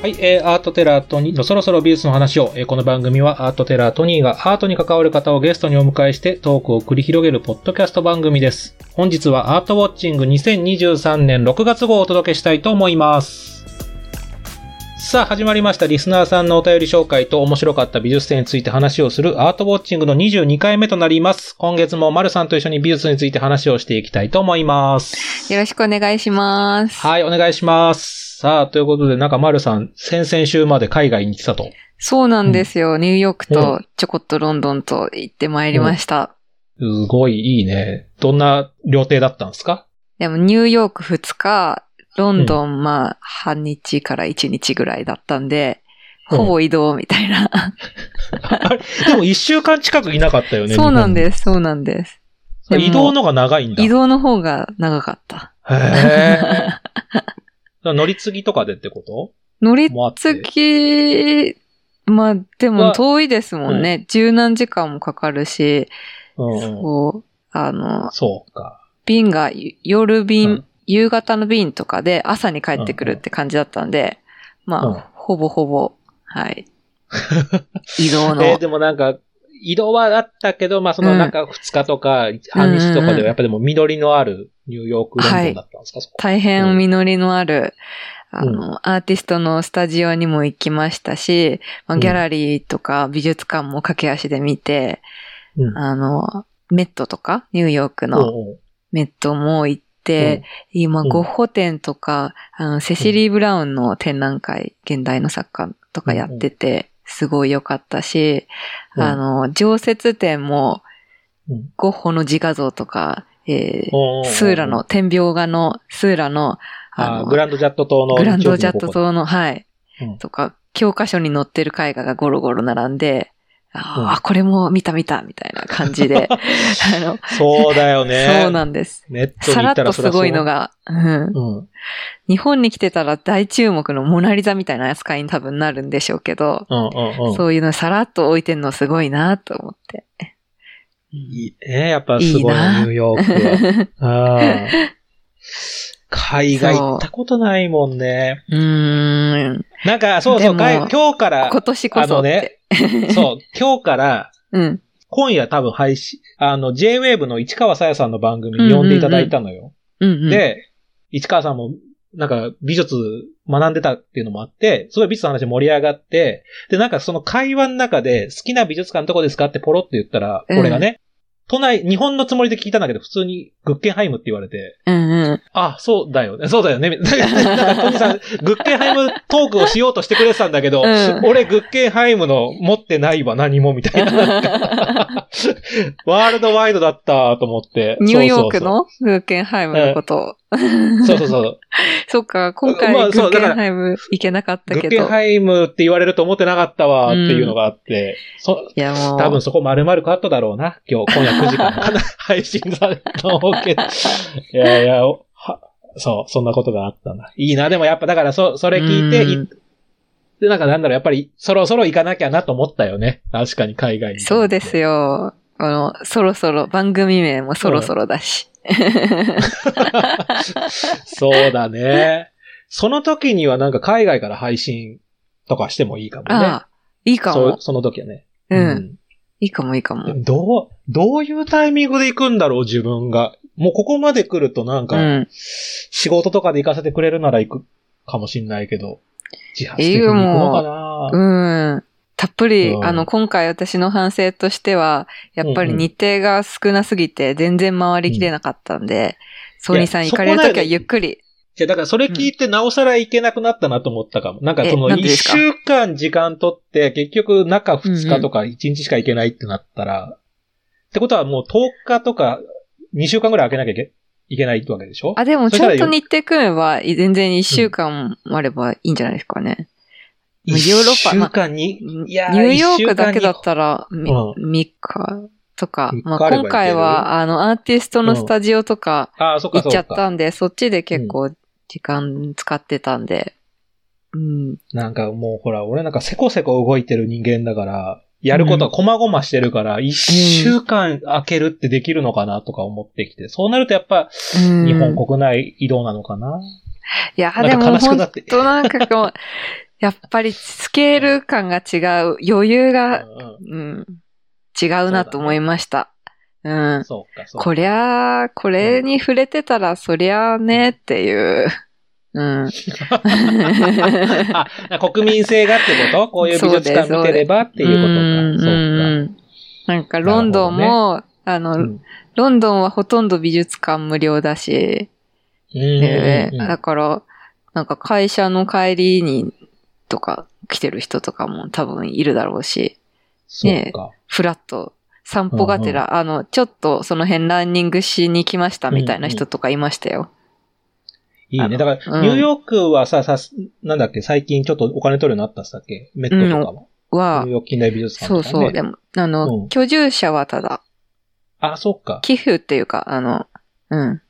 はい、えー、アートテラートニーのそろそろ美術の話を、えー、この番組はアートテラートニーがアートに関わる方をゲストにお迎えしてトークを繰り広げるポッドキャスト番組です。本日はアートウォッチング2023年6月号をお届けしたいと思います。さあ、始まりました。リスナーさんのお便り紹介と面白かった美術展について話をするアートウォッチングの22回目となります。今月も丸さんと一緒に美術について話をしていきたいと思います。よろしくお願いします。はい、お願いします。さあ、ということで、なんか丸さん、先々週まで海外に行ってたと。そうなんですよ。ニューヨークとちょこっとロンドンと行ってまいりました。すごいいいね。どんな料亭だったんですか？でもニューヨーク2日、ロンドン、まあ、半日から1日ぐらいだったんで、うんほぼ移動みたいな。あれ？でも一週間近くいなかったよね。そうなんです、そうなんです。移動のが長いんだ。移動の方が長かった。へー 乗り継ぎとかでってこと？乗り継ぎ、まあ、でもは遠いですもんね。十何時間もかかるし、うんうん。そう、あの、そうか。便が夜便、うん夕方の便とかで朝に帰ってくるって感じだったんで、まあ、うんほぼほぼ、はい。移動の。えーでもなんか、移動はあったけど、まあそのなん。か2日とか半日とかではやっぱでも緑のあるニューヨークロンドンだったんですか、そこ。大変実りのある、あの、アーティストのスタジオにも行きましたし、まあ、うん。ギャラリーとか美術館も駆け足で見て、うん。あの、メットとか、ニューヨークのうんう。んメットも行って、今、うん。ゴッホ展とか、あの、セシリー・ブラウンの展覧会、現代の作家とかやってて、すごい良かったし、うん。あの、常設展も、うん。ゴッホの自画像とか、えーうんスーラの、天描画のスーラの、あのグランドジャット島の。グランドジャット島の、はい、うん。とか、教科書に載ってる絵画がゴロゴロ並んで、あー、うんあこれも見た見た、みたいな感じで、あの、そうだよね。そうなんです。ネットにさら行ったらっとすごいのが、うんうん。日本に来てたら大注目のモナリザみたいな扱いに多分なるんでしょうけど、うんうんうん。そういうのさらっと置いてんのすごいなと思って。いいね。やっぱすごいニューヨークは。あ あ海外行ったことないもんね。うーん。なんか、そうそう、今日から、今年こそって。そう、今日から、うん。今夜多分配信、あの、J-Wave の市川さやさんの番組に呼んでいただいたのよ。うんうん。、で、市川さんも、なんか、美術学んでたっていうのもあって、すごい美術の話盛り上がって、で、なんかその会話の中で、好きな美術館どこですかってポロって言ったら、うんこれがね、都内、日本のつもりで聞いたんだけど、普通にグッケンハイムって言われて、うんうん。あ、そうだよね、そうだよね。トさん、グッケンハイムトークをしようとしてくれてたんだけど、うん俺グッケンハイムの持ってないわ、何も、みたいな。ワールドワイドだったと思って。ニューヨークのグーケンハイムのことを。そうそうそう。そっか、今回まあグーケンハイム行けなかったグけど。ッケンハイムって言われると思ってなかったわっていうのがあって、そいやもう。多分そこ丸々カットだろうな。今日、今夜9時から 配信されたと思うけど。いやいや、そう、そんなことがあったな。いいな。でもやっぱだからそ、それ聞いて、うんいで、なんかなんだろう、やっぱりそろそろ行かなきゃなと思ったよね。確かに海外に。そうですよ。あの、そろそろ、番組名もそろそろだし。そうだね。その時にはなんか海外から配信とかしてもいいかもね。ああ、いいかも。そうその時はね。うん。いいかもいいかもどう、どういうタイミングで行くんだろう、自分が。もうここまで来るとなんか、うん。仕事とかで行かせてくれるなら行くかもしんないけど、自発的に行くのかな、うん。たっぷり、うんあの、今回私の反省としては、やっぱり日程が少なすぎて全然回りきれなかったんで、ソニーさんいや行かれるときはゆっくり。じゃだからそれ聞いてなおさら行けなくなったなと思ったかも。なんかその一週間時間取って結局中2日とか1日しか行けないってなったら、ってことはもう10日とか2週間ぐらい空けなきゃいけいけないってわけでしょ？あ、でもちゃんと日程組めば、全然一週間もあればいいんじゃないですかね。ヨーロッパ一週間に、いやニューヨークだけだったら、みう3日とか、まあ今回は、あの、アーティストのスタジオとかああ、そっか行っちゃそったんで、そっちで結構時間使ってたんで、うん。なんかもうほら、俺なんかせこせこ動いてる人間だから、やることは細々してるから、一週間空けるってできるのかなとか思ってきて、そうなるとやっぱ、うん日本国内移動なのかな、いや、でも本当なんかこう、やっぱりスケール感が違う、余裕が、うん違うなと思いました。うん。そうか、そうか。こりゃあ、これに触れてたら、そりゃあねっていう。うん。あ、国民性がってこと？こういう美術館見てればっていうことか。うんそううんなんか、ロンドンも、あの、か。うんロンドンはほとんど美術館無料だし、うんうんでうんだから、なんか会社の帰りにとか来てる人とかも多分いるだろうし、そうか。フラット、散歩がてら、あの、ちょっとその辺ランニングしに来ましたみたいな人とかいましたよ。いいね。だから、うんニューヨークはさ、さす、なんだっけ、最近ちょっとお金取るようになったっすだっけ？メットとかも。ニはュー、ヨーク近代美術館とか、ね。そうそう、でも、あの、うん居住者はただ、あ、そうか。寄付っていうか、あの、うん。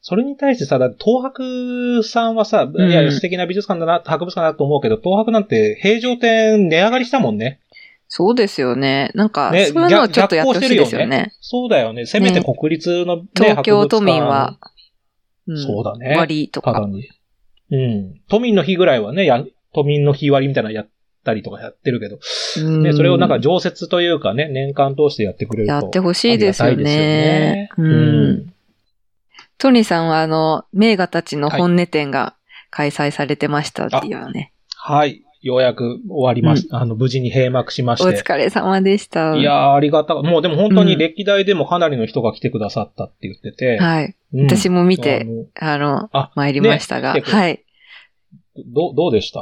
それに対してさ、だ東博さんはさ、んいや、素敵な美術館だな、博物館だなと思うけど、東博なんて平常店値上がりしたもんね。そうですよね。なんか、ねそういうのはちょっとやってほしいですよ逆行してるね。そうだよね。せめて国立の、ね東京都民は、うんそうだね。割とか。ただに。うん。都民の日ぐらいはね、や、都民の日割りみたいなのやったりとかやってるけど、うんね、それをなんか常設というかね、年間通してやってくれると。やってほしいですよね。ですよねうん。トニーさんはあの、名画たちの本音展が開催されてましたっていうね。はい。ようやく終わりましあの、無事に閉幕しまおして。疲れ様でした。いやー、ありがたかもうでも本当に歴代でもかなりの人が来てくださったって言ってて。はい。うん私も見あて、のあの、あ参りましたが、ねはい。どう、どうでした？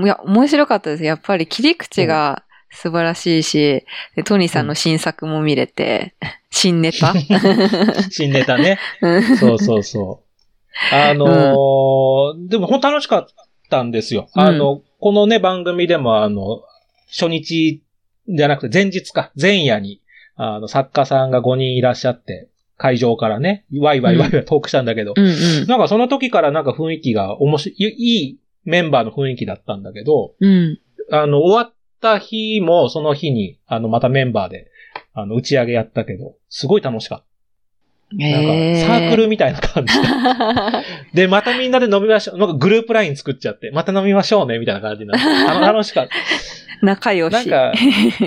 いや、面白かったです。やっぱり切り口が素晴らしいし、でトニーさんの新作も見れて、新ネタ 新ネタね。うんそうそうそう。あのーでも本当楽しかったんですよ。うんあの、このね、番組でもあの、初日じゃなくて前日か、前夜に、あの、作家さんが5人いらっしゃって、会場からね、ワイワイワイワイトークしたんだけど、うんうん。なんかその時からなんか雰囲気が面白い、いいメンバーの雰囲気だったんだけど、うん。あの、終わった日もその日に、あの、またメンバーで、あの、打ち上げやったけど、すごい楽しかった。なんか、サークルみたいな感じで。で、またみんなで飲みましょう。なんかグループライン作っちゃって、また飲みましょうね、みたいな感じになって。楽しかった。仲良し。なんか、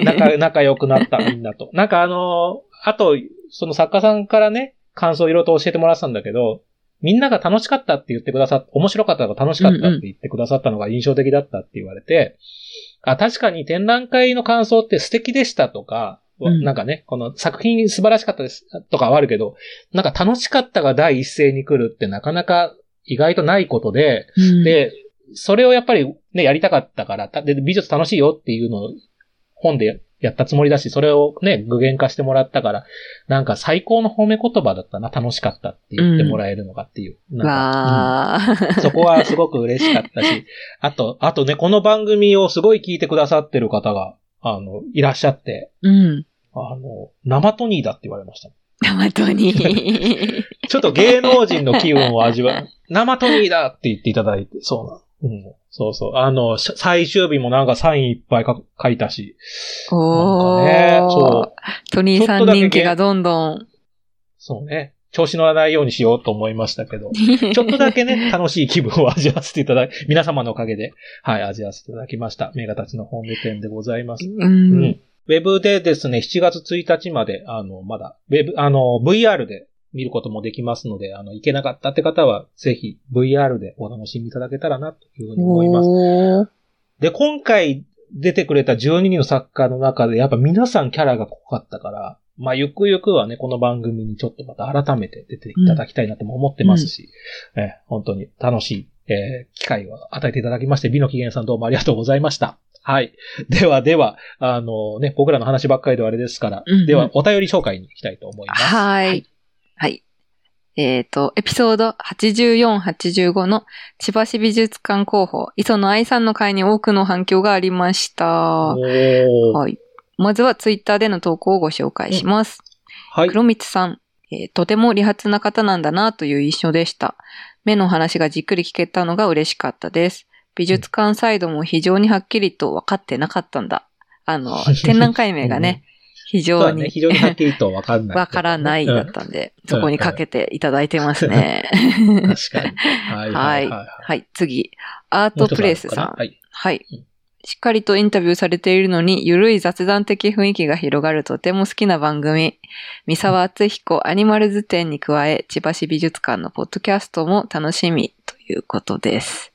仲、仲良くなった、みんなと。なんかあのーあと、その作家さんからね、感想いろいろと教えてもらってたんだけど、みんなが楽しかったって言ってくださっ面白かったとか楽しかったって言ってくださったのが印象的だったって言われて、あ、確かに展覧会の感想って素敵でしたとか、うんなんかね、この作品素晴らしかったですとかはあるけど、なんか楽しかったが第一声に来るってなかなか意外とないことで、うん、で、それをやっぱりね、やりたかったから、たで美術楽しいよっていうのを本でややったつもりだし、それをね、具現化してもらったから、なんか最高の褒め言葉だったな、楽しかったって言ってもらえるのがっていう。なんかわー。うんそこはすごく嬉しかったし、あと、あとね、この番組をすごい聞いてくださってる方が、あの、いらっしゃって、うん。あの、生トニーだって言われました。生トニー。ちょっと芸能人の気分を味わう。生トニーだって言っていただいて、そうなの。うん。そうそう。あの、し最終日もなんかサインいっぱいか書いたし。おー。ねそうトニーさん人気がどんどん。そうね。調子乗らないようにしようと思いましたけど。ちょっとだけね、楽しい気分を味わわせていただき、皆様のおかげで、はい、味わわせていただきました。メガたちの本音店でございます。う。うんん。ウェブでですね、7月1日まで、あの、まだ、ウェブ、あの、VR で見ることもできますので、あの、行けなかったって方は、ぜひ VR でお楽しみいただけたらな、というふうに思います。で、今回出てくれた12人の作家の中で、やっぱ皆さんキャラが濃かったから、まあ、ゆくゆくはね、この番組にちょっとまた改めて出ていただきたいなとも思ってますし、え本当に楽しい、えー機会を与えていただきまして、美の機嫌さんどうもありがとうございました。はい。ではでは、あのね、僕らの話ばっかりではあれですから、うんうんではお便り紹介に行きたいと思います。はい。はい。えっ、と、エピソード84、85の千葉市美術館広報、磯野愛さんの会に多くの反響がありました。はい。まずはツイッターでの投稿をご紹介します。はい。黒光さん、えーとても理髪な方なんだなという印象でした。目の話がじっくり聞けたのが嬉しかったです。美術館サイドも非常にはっきりと分かってなかったんだ。あの、展覧会名がね、非常にね。非常にはっきりとわかんない。わからないだったんで、そこにかけていただいてますね。うん確かに。はいははいいはい。はい、次。アートプレイスさん。はい。はいうん。しっかりとインタビューされているのに、ゆるい雑談的雰囲気が広がるとても好きな番組。三沢敦彦アニマルズ展に加え、千葉市美術館のポッドキャストも楽しみということです。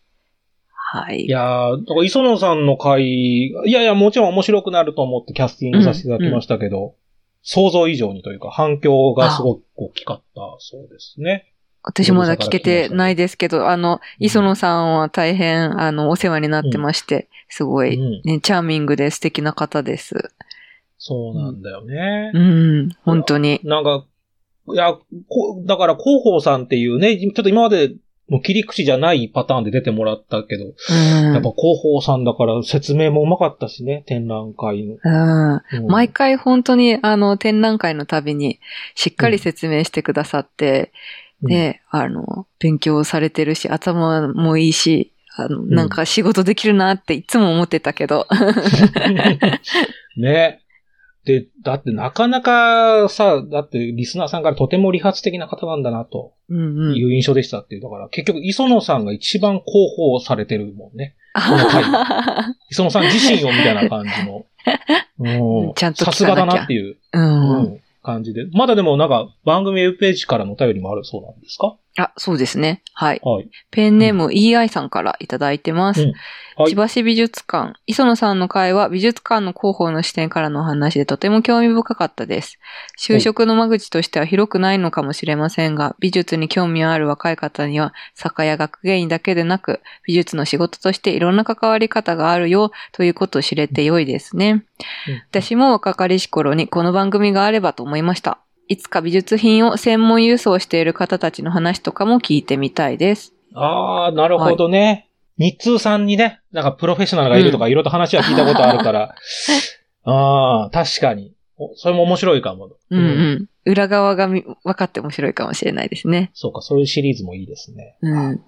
はい。いやー、だから磯野さんの回、いやいや、もちろん面白くなると思ってキャスティングさせていただきましたけど、想像以上にというか反響がすごく大きかったそうですね。私まだ聞けてないですけど、あの、うん磯野さんは大変、あの、お世話になってまして、すごい、うんね、チャーミングで素敵な方です。そうなんだよね。うん、本当に。なんか、いや、こだから広報さんっていうね、ちょっと今までの切り口じゃないパターンで出てもらったけど、うんやっぱ広報さんだから説明もうまかったしね、展覧会の。うんうん毎回本当にあの展覧会のたびにしっかり説明してくださって、うんで、あの、勉強されてるし、頭もいいし、あの、んなんか仕事できるなっていつも思ってたけど。ね。で、だってなかなかさ、だってリスナーさんからとても理髪的な方なんだなとうんうん。いう印象でしたっていう。だから結局磯野さんが一番広報されてるもんね。磯野さん自身をみたいな感じの。うんちゃんとさすがだなっていう、う。うんん感じで。まだでもなんか番組ウェブページからのお便りもあるそうなんですか？あ、そうですね。はい。はい。ペンネーム EI さんからいただいてます。うんはい千葉市美術館。磯野さんの会は美術館の広報の視点からのお話でとても興味深かったです。就職の間口としては広くないのかもしれませんが、美術に興味ある若い方には、作家や学芸員だけでなく、美術の仕事としていろんな関わり方があるよということを知れて良いですね。私も若かりし頃にこの番組があればと思いました。いつか美術品を専門輸送している方たちの話とかも聞いてみたいです。ああ、なるほどね。日通さんにね、なんかプロフェッショナルがいるとか、いろいろと話は聞いたことあるから。ああ、確かに。おそれも面白いかも。うんうん。裏側がみ分かって面白いかもしれないですね。そうか、そういうシリーズもいいですね。うん。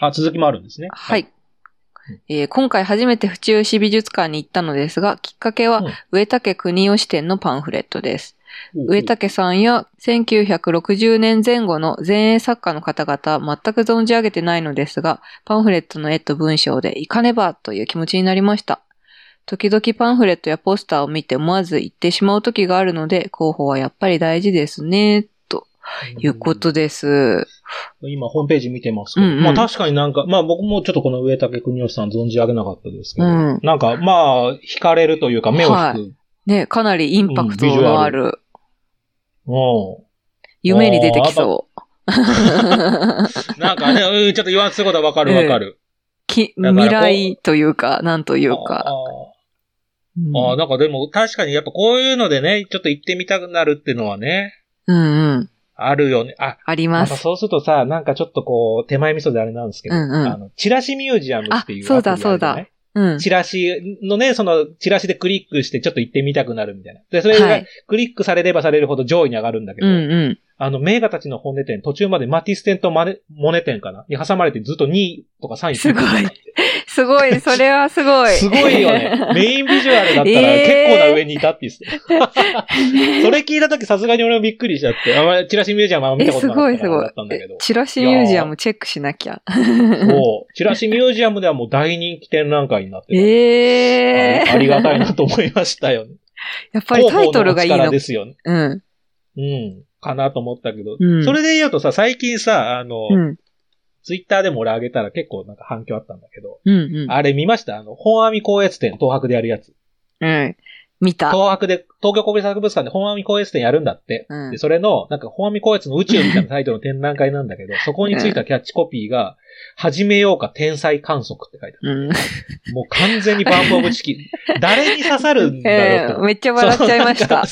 あ、続きもあるんですね。はい。えー今回初めて府中市美術館に行ったのですが、きっかけはうん上竹国吉店のパンフレットです。うん上竹さんや1960年前後の前衛作家の方々は全く存じ上げてないのですが、パンフレットの絵と文章で行かねばという気持ちになりました。時々パンフレットやポスターを見て思わず行ってしまう時があるので、広報はやっぱり大事ですね、ということです。今、ホームページ見てますけど。うんうんまあ確かになんか、まあ僕もちょっとこの上竹国吉さん存じ上げなかったですけど、うんなんかまあ、惹かれるというか目を引く。ね、かなりインパクトのある、うん夢に出てきそう。なんかね、うんちょっと言わんとすることはわかるわかる。き未来というか、なんというあか。あうんああ、なんかでも確かにやっぱこういうのでね、ちょっと行ってみたくなるっていうのはね、うんうん。あるよね。あ、あります。そうするとさ、なんかちょっとこう、手前味噌であれなんですけど、うんうんあの、チラシミュージアムっていうあそうだそううん。チラシのね、その、チラシでクリックしてちょっと行ってみたくなるみたいな。で、それがはいクリックされればされるほど上位に上がるんだけど、うんうん。あの、名画たちの本音店、途中までマティス店とマネモネ店かな？に挟まれてずっと2位とか3位すごいすごい、それはすごい。すごいよね。メインビジュアルだったらえー結構な上にいたって言ってた。それ聞いたときさすがに俺もびっくりしちゃって。あんまりチラシミュージアムは見え、たことすごいすごいなかったんだけど。。チラシミュージアムチェックしなきゃ。そう。チラシミュージアムではもう大人気展覧会になってるええあありがたいなと思いましたよね。やっぱりタイトルがいいの。ですよね。うん。うん。かなと思ったけど。うんそれで言うとさ、最近さ、あの、うん。ツイッターでも俺上げたら結構なんか反響あったんだけど、うんうん。あれ見ました？あの、本阿弥光悦展、東博でやるやつ。うん。見た。東博で、東京国立博物館で本阿弥光悦展やるんだって。うんで、それの、なんか本阿弥光悦の宇宙みたいなタイトルの展覧会なんだけど、そこについたキャッチコピーが、始めようか天才観測って書いてあうん。る。もう完全にバンプオブチキン。誰に刺さるんだえよと。えめっちゃ笑っちゃいました。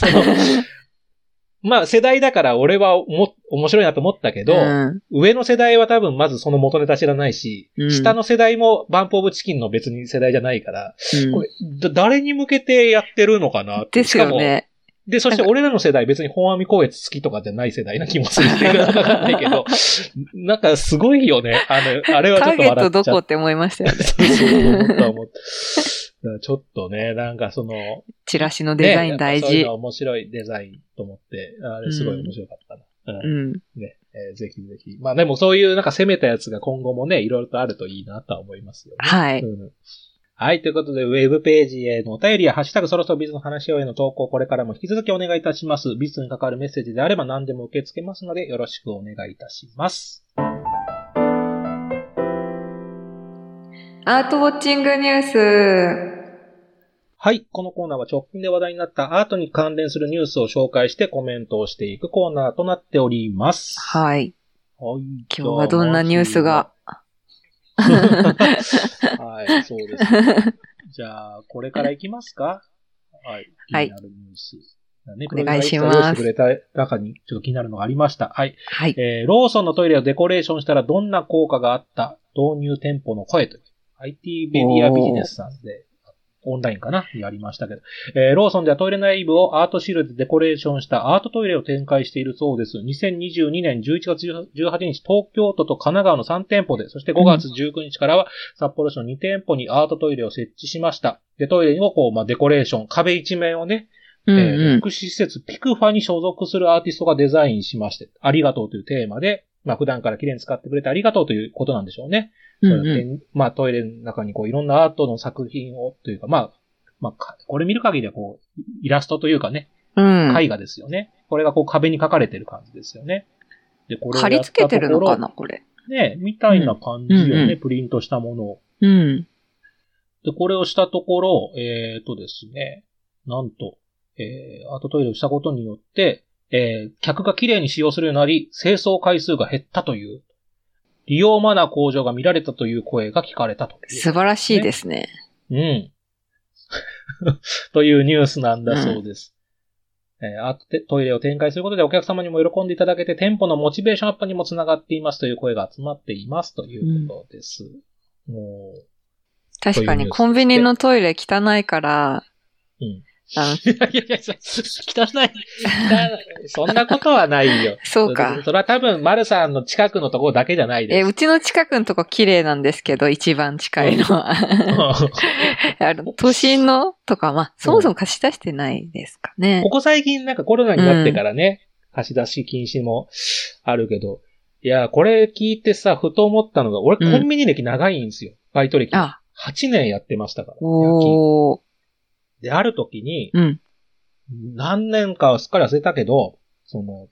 まあ世代だから俺はも面白いなと思ったけど、うん上の世代は多分まずその元ネタ知らないし、うん下の世代もバンプオブチキンの別に世代じゃないから、うんこれ、だ誰に向けてやってるのかなってですよね。で、そして俺らの世代別に本阿弥光悦好きとかじゃない世代な気もするんで、わかんないけど、なんかすごいよね。あの、あれはちょっとターゲット笑っちゃっどこって思いましたよね。そうそう思った思った。ちょっとね、なんかその、チラシのデザイン大事ねそういうの。面白いデザインと思って、あれすごい面白かったな。うんうん。ね、えーぜひぜひ。まあでもそういうなんか攻めたやつが今後もね、いろいろとあるといいなとは思いますよね。はい。うんはい。ということで、ウェブページへのお便りや、ハッシュタグそろそろビズの話をへの投稿、これからも引き続きお願いいたします。ビズに関わるメッセージであれば何でも受け付けますので、よろしくお願いいたします。アートウォッチングニュース。はい。このコーナーは直近で話題になったアートに関連するニュースを紹介してコメントをしていくコーナーとなっております。はい。はい。今日はどんなニュースが？はい、そうです。じゃあ、これから行きますか？はい。気はいになるニュース。ね、お願いしますしてくれた中に、ちょっと気になるのがありました。はい。はい。えー、ローソンのトイレをデコレーションしたらどんな効果があった？導入店舗の声という、IT メディアビジネスさんで、オンラインかな？やりましたけど。えー、ローソンではトイレ内部をアートシールでデコレーションしたアートトイレを展開しているそうです。2022年11月18日、東京都と神奈川の3店舗で、そして5月19日からは札幌市の2店舗にアートトイレを設置しました。で、トイレをこう、まあ、デコレーション、壁一面をね、うんえーうん。福祉施設ピクファに所属するアーティストがデザインしまして、ありがとうというテーマで、まあ普段から綺麗に使ってくれてありがとうということなんでしょうね。うんそうやってうまあトイレの中にこういろんなアートの作品をというか、まあ、まあか、これ見る限りはこう、イラストというかね、ん。うん。絵画ですよね。これがこう壁に描かれてる感じですよね。で、これを貼り付けてるのかな、これ。ね、みたいな感じよね、うんうんプリントしたものを。うん。で、これをしたところ、えっ、とですね、なんと、えー、アートトイレをしたことによって、えー、客が綺麗に使用するようになり、清掃回数が減ったという、利用マナー向上が見られたという声が聞かれたという。素晴らしいですね。うん。というニュースなんだそうです。えーアートテトイレを展開することでお客様にも喜んでいただけて、店舗のモチベーションアップにもつながっていますという声が集まっていますということです。も確かにそういうニュースコンビニのトイレ汚いから、う、うん。いやいやいや、そ汚い、汚い、そんなことはないよ。そうか。それは多分、丸さんの近くのところだけじゃないえ、です。うちの近くのとこ綺麗なんですけど、一番近いのは。あの、都心のとか、まあ、そもそも貸し出してないですかねこ。こ最近なんかコロナになってからね、貸し出し禁止もあるけど、いや、これ聞いてさ、ふと思ったのが、俺うんコンビニ歴長いんですよ。バイト歴。あ、8年やってましたから。おー。で、ある時に、うん。何年かはすっかり忘れたけど、その、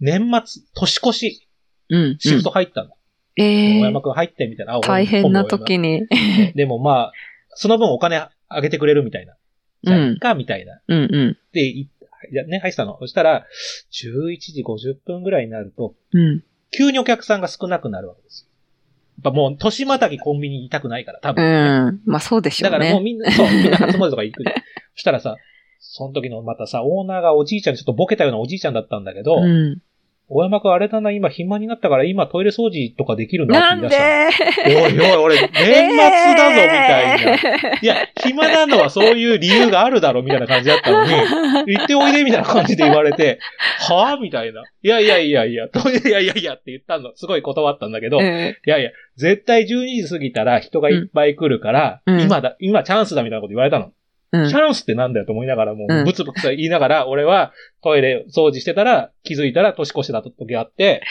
年末、年越し、うん。シフト入ったの。え大ー山くん入ってみたいな。あ大変な時に。に。でもまあ、その分お金あげてくれるみたいな。じゃあ、うんいっか、みたいな。うんうん。で、いいやね、入ってたの。そしたら、11時50分ぐらいになると、うん。急にお客さんが少なくなるわけですよ。やっぱもう、年またぎコンビニにいたくないから、多う分。ん。まあそうでしょうね。だからもうみんな、そう、みんな初詣とか行く。そしたらさ、その時のまたさ、オーナーがおじいちゃん、ちょっとボケたようなおじいちゃんだったんだけど、うん。大山くんあれだな、今暇になったから今トイレ掃除とかできるんって言い出したの。でおいおい、俺、年末だぞ、みたいな。いや、暇なのはそういう理由があるだろ、みたいな感じだったのに、行っておいで、みたいな感じで言われて、はぁ？みたいな。いやいやいやいや、トイレいやいやいやって言ったの、すごい断ったんだけど、いえやいや、絶対12時過ぎたら人がいっぱい来るから、うん今だ、今チャンスだみたいなこと言われたの。うんチャンスってなんだよと思いながら、もうブツブツ言いながら、俺はトイレ掃除してたら、気づいたら年越しだった時があって、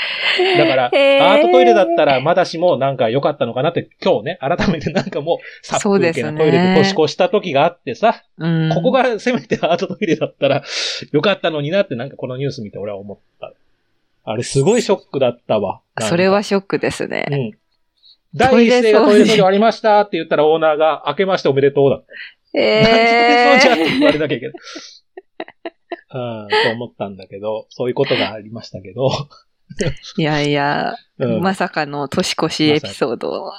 だから、アートトイレだったらまだしもなんか良かったのかなって、今日ね、改めてなんかもう、殺風景なトイレで年越した時があってさ、うん。ここがせめてアートトイレだったら良かったのになってなんかこのニュース見て俺は思った。あれすごいショックだったわ。それはショックですね。うん。第一声がトイレ掃除終わりましたって言ったらオーナーが明けましておめでとうだった。えなんでそうじゃんってえ言われなきゃいけない。うん、と思ったんだけど、そういうことがありましたけど。いやいや、うん、まさかの年越しエピソードを。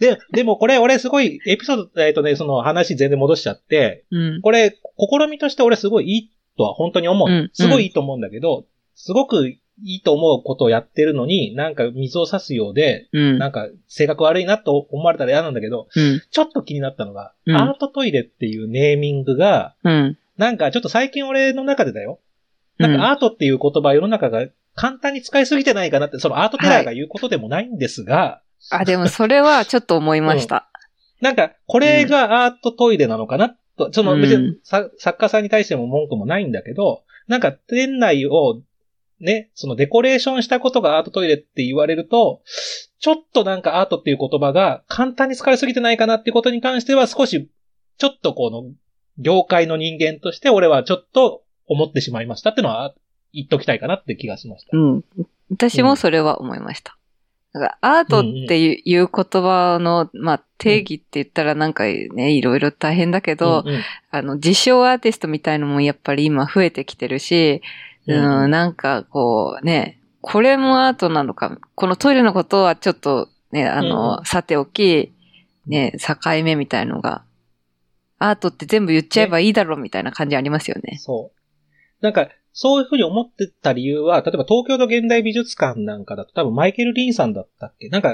で、でもこれ俺すごい、エピソード、えっとね、その話全然戻しちゃって、うん。これ、試みとして俺すごいいいとは本当に思う。うんすごいいいと思うんだけど、すごくいいと思うことをやってるのに、なんか水を差すようで、うん。なんか性格悪いなと思われたら嫌なんだけど、うん。ちょっと気になったのが、うんアートトイレっていうネーミングが、うん。なんかちょっと最近俺の中でだよ。うんなんかアートっていう言葉世の中が簡単に使いすぎてないかなって、そのアートテラーが言うことでもないんですが、あ、でもそれはちょっと思いました。なんか、これがアートトイレなのかなと、その別にさ作家さんに対しても文句もないんだけど、なんか店内をね、そのデコレーションしたことがアートトイレって言われると、ちょっとなんかアートっていう言葉が簡単に使われすぎてないかなっていうことに関しては少し、ちょっとこの、業界の人間として俺はちょっと思ってしまいましたっていうのは言っときたいかなって気がしました。うん。私もそれは思いました。だからアートっていう言葉の、まあ、定義って言ったらなんかね、いろいろ大変だけど、うんうん、あの、自称アーティストみたいのもやっぱり今増えてきてるし、うん、なんかこうね、これもアートなのか、このトイレのことはちょっとね、あの、うん、さておき、ね、境目みたいのが、アートって全部言っちゃえばいいだろうみたいな感じありますよね。そう。なんか、そういうふうに思ってた理由は、例えば東京の現代美術館なんかだと多分マイケル・リンさんだったっけ？なんか、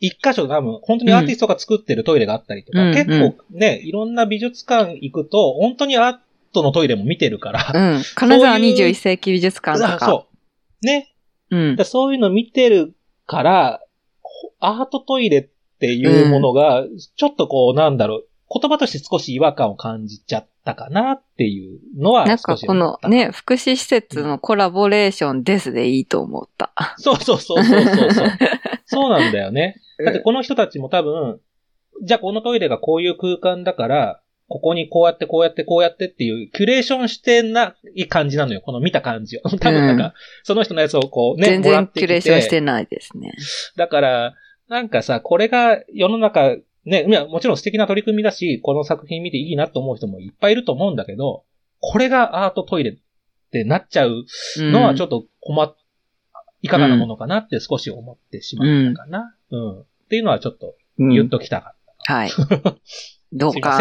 一箇所多分本当にアーティストが作ってるトイレがあったりとか、うん、結構ね、いろんな美術館行くと、本当にアートのトイレも見てるから。うん。金沢21世紀美術館とか。そう。ね。うん。そういうの見てるから、アートトイレっていうものが、ちょっとこう、なんだろう、言葉として少し違和感を感じちゃったかなっていうのはなんかこのね、福祉施設のコラボレーションですでいいと思った。そうそうそうそうそうそう。そうなんだよね。だってこの人たちも多分、じゃあこのトイレがこういう空間だから、ここにこうやってこうやってこうやってっていう、キュレーションしてない感じなのよ。この見た感じを。多分なんか、うん、その人のやつをこうね、全然キュレーションしてないですね。だから、なんかさ、これが世の中、ね、もちろん素敵な取り組みだし、この作品見ていいなと思う人もいっぱいいると思うんだけど、これがアートトイレってなっちゃうのはちょっと困っ、いかがなものかなって少し思ってしまったかな。うん。うん、っていうのはちょっと言っときたかった。はい。どうか。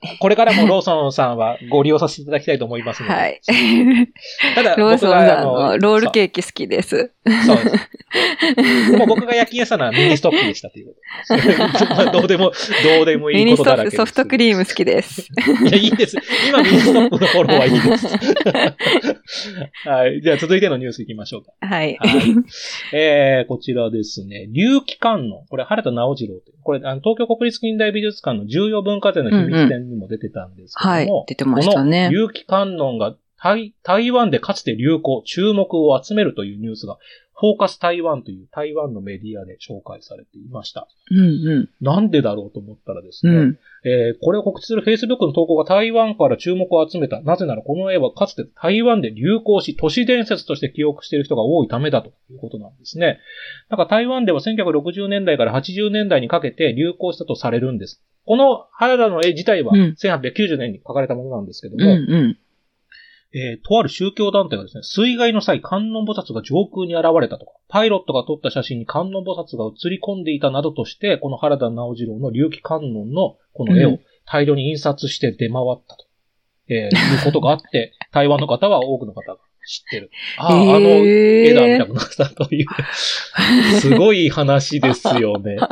これからもローソンさんはご利用させていただきたいと思いますので。はい。ただ、ローソンさんのロールケーキ好きです。そうです。もう僕が焼き屋さんはミニストップでしたということで。どうでも、どうでもいいことだらけミニストップ、ソフトクリーム好きです。いや、いいです。今ミニストップのフォローはいいです。はい。じゃあ続いてのニュースいきましょうか。はい。はい、えー、こちらですね。騎龍観音。これ、原田直次郎という。これ、あの東京国立近代美術館の重要文化財の秘密展にも出てたんですけども、はい、出てましたね。この有機観音が台台湾でかつて流行、注目を集めるというニュースが、フォーカス台湾という台湾のメディアで紹介されていました。うんうん、なんでだろうと思ったらですね、うん、えー、これを告知する Facebook の投稿が台湾から注目を集めた。なぜならこの絵はかつて台湾で流行し、都市伝説として記憶している人が多いためだということなんですね。なんか台湾では1960年代から80年代にかけて流行したとされるんです。この原田の絵自体は1890年に描かれたものなんですけども、うんうんえー、とある宗教団体がですね、水害の際観音菩薩が上空に現れたとか、パイロットが撮った写真に観音菩薩が映り込んでいたなどとして、この原田直次郎の隆起観音のこの絵を大量に印刷して出回ったと、うん、えー、いうことがあって、台湾の方は多くの方が知ってる。ああ、えー、あの絵だみたいなったという、すごい話ですよね。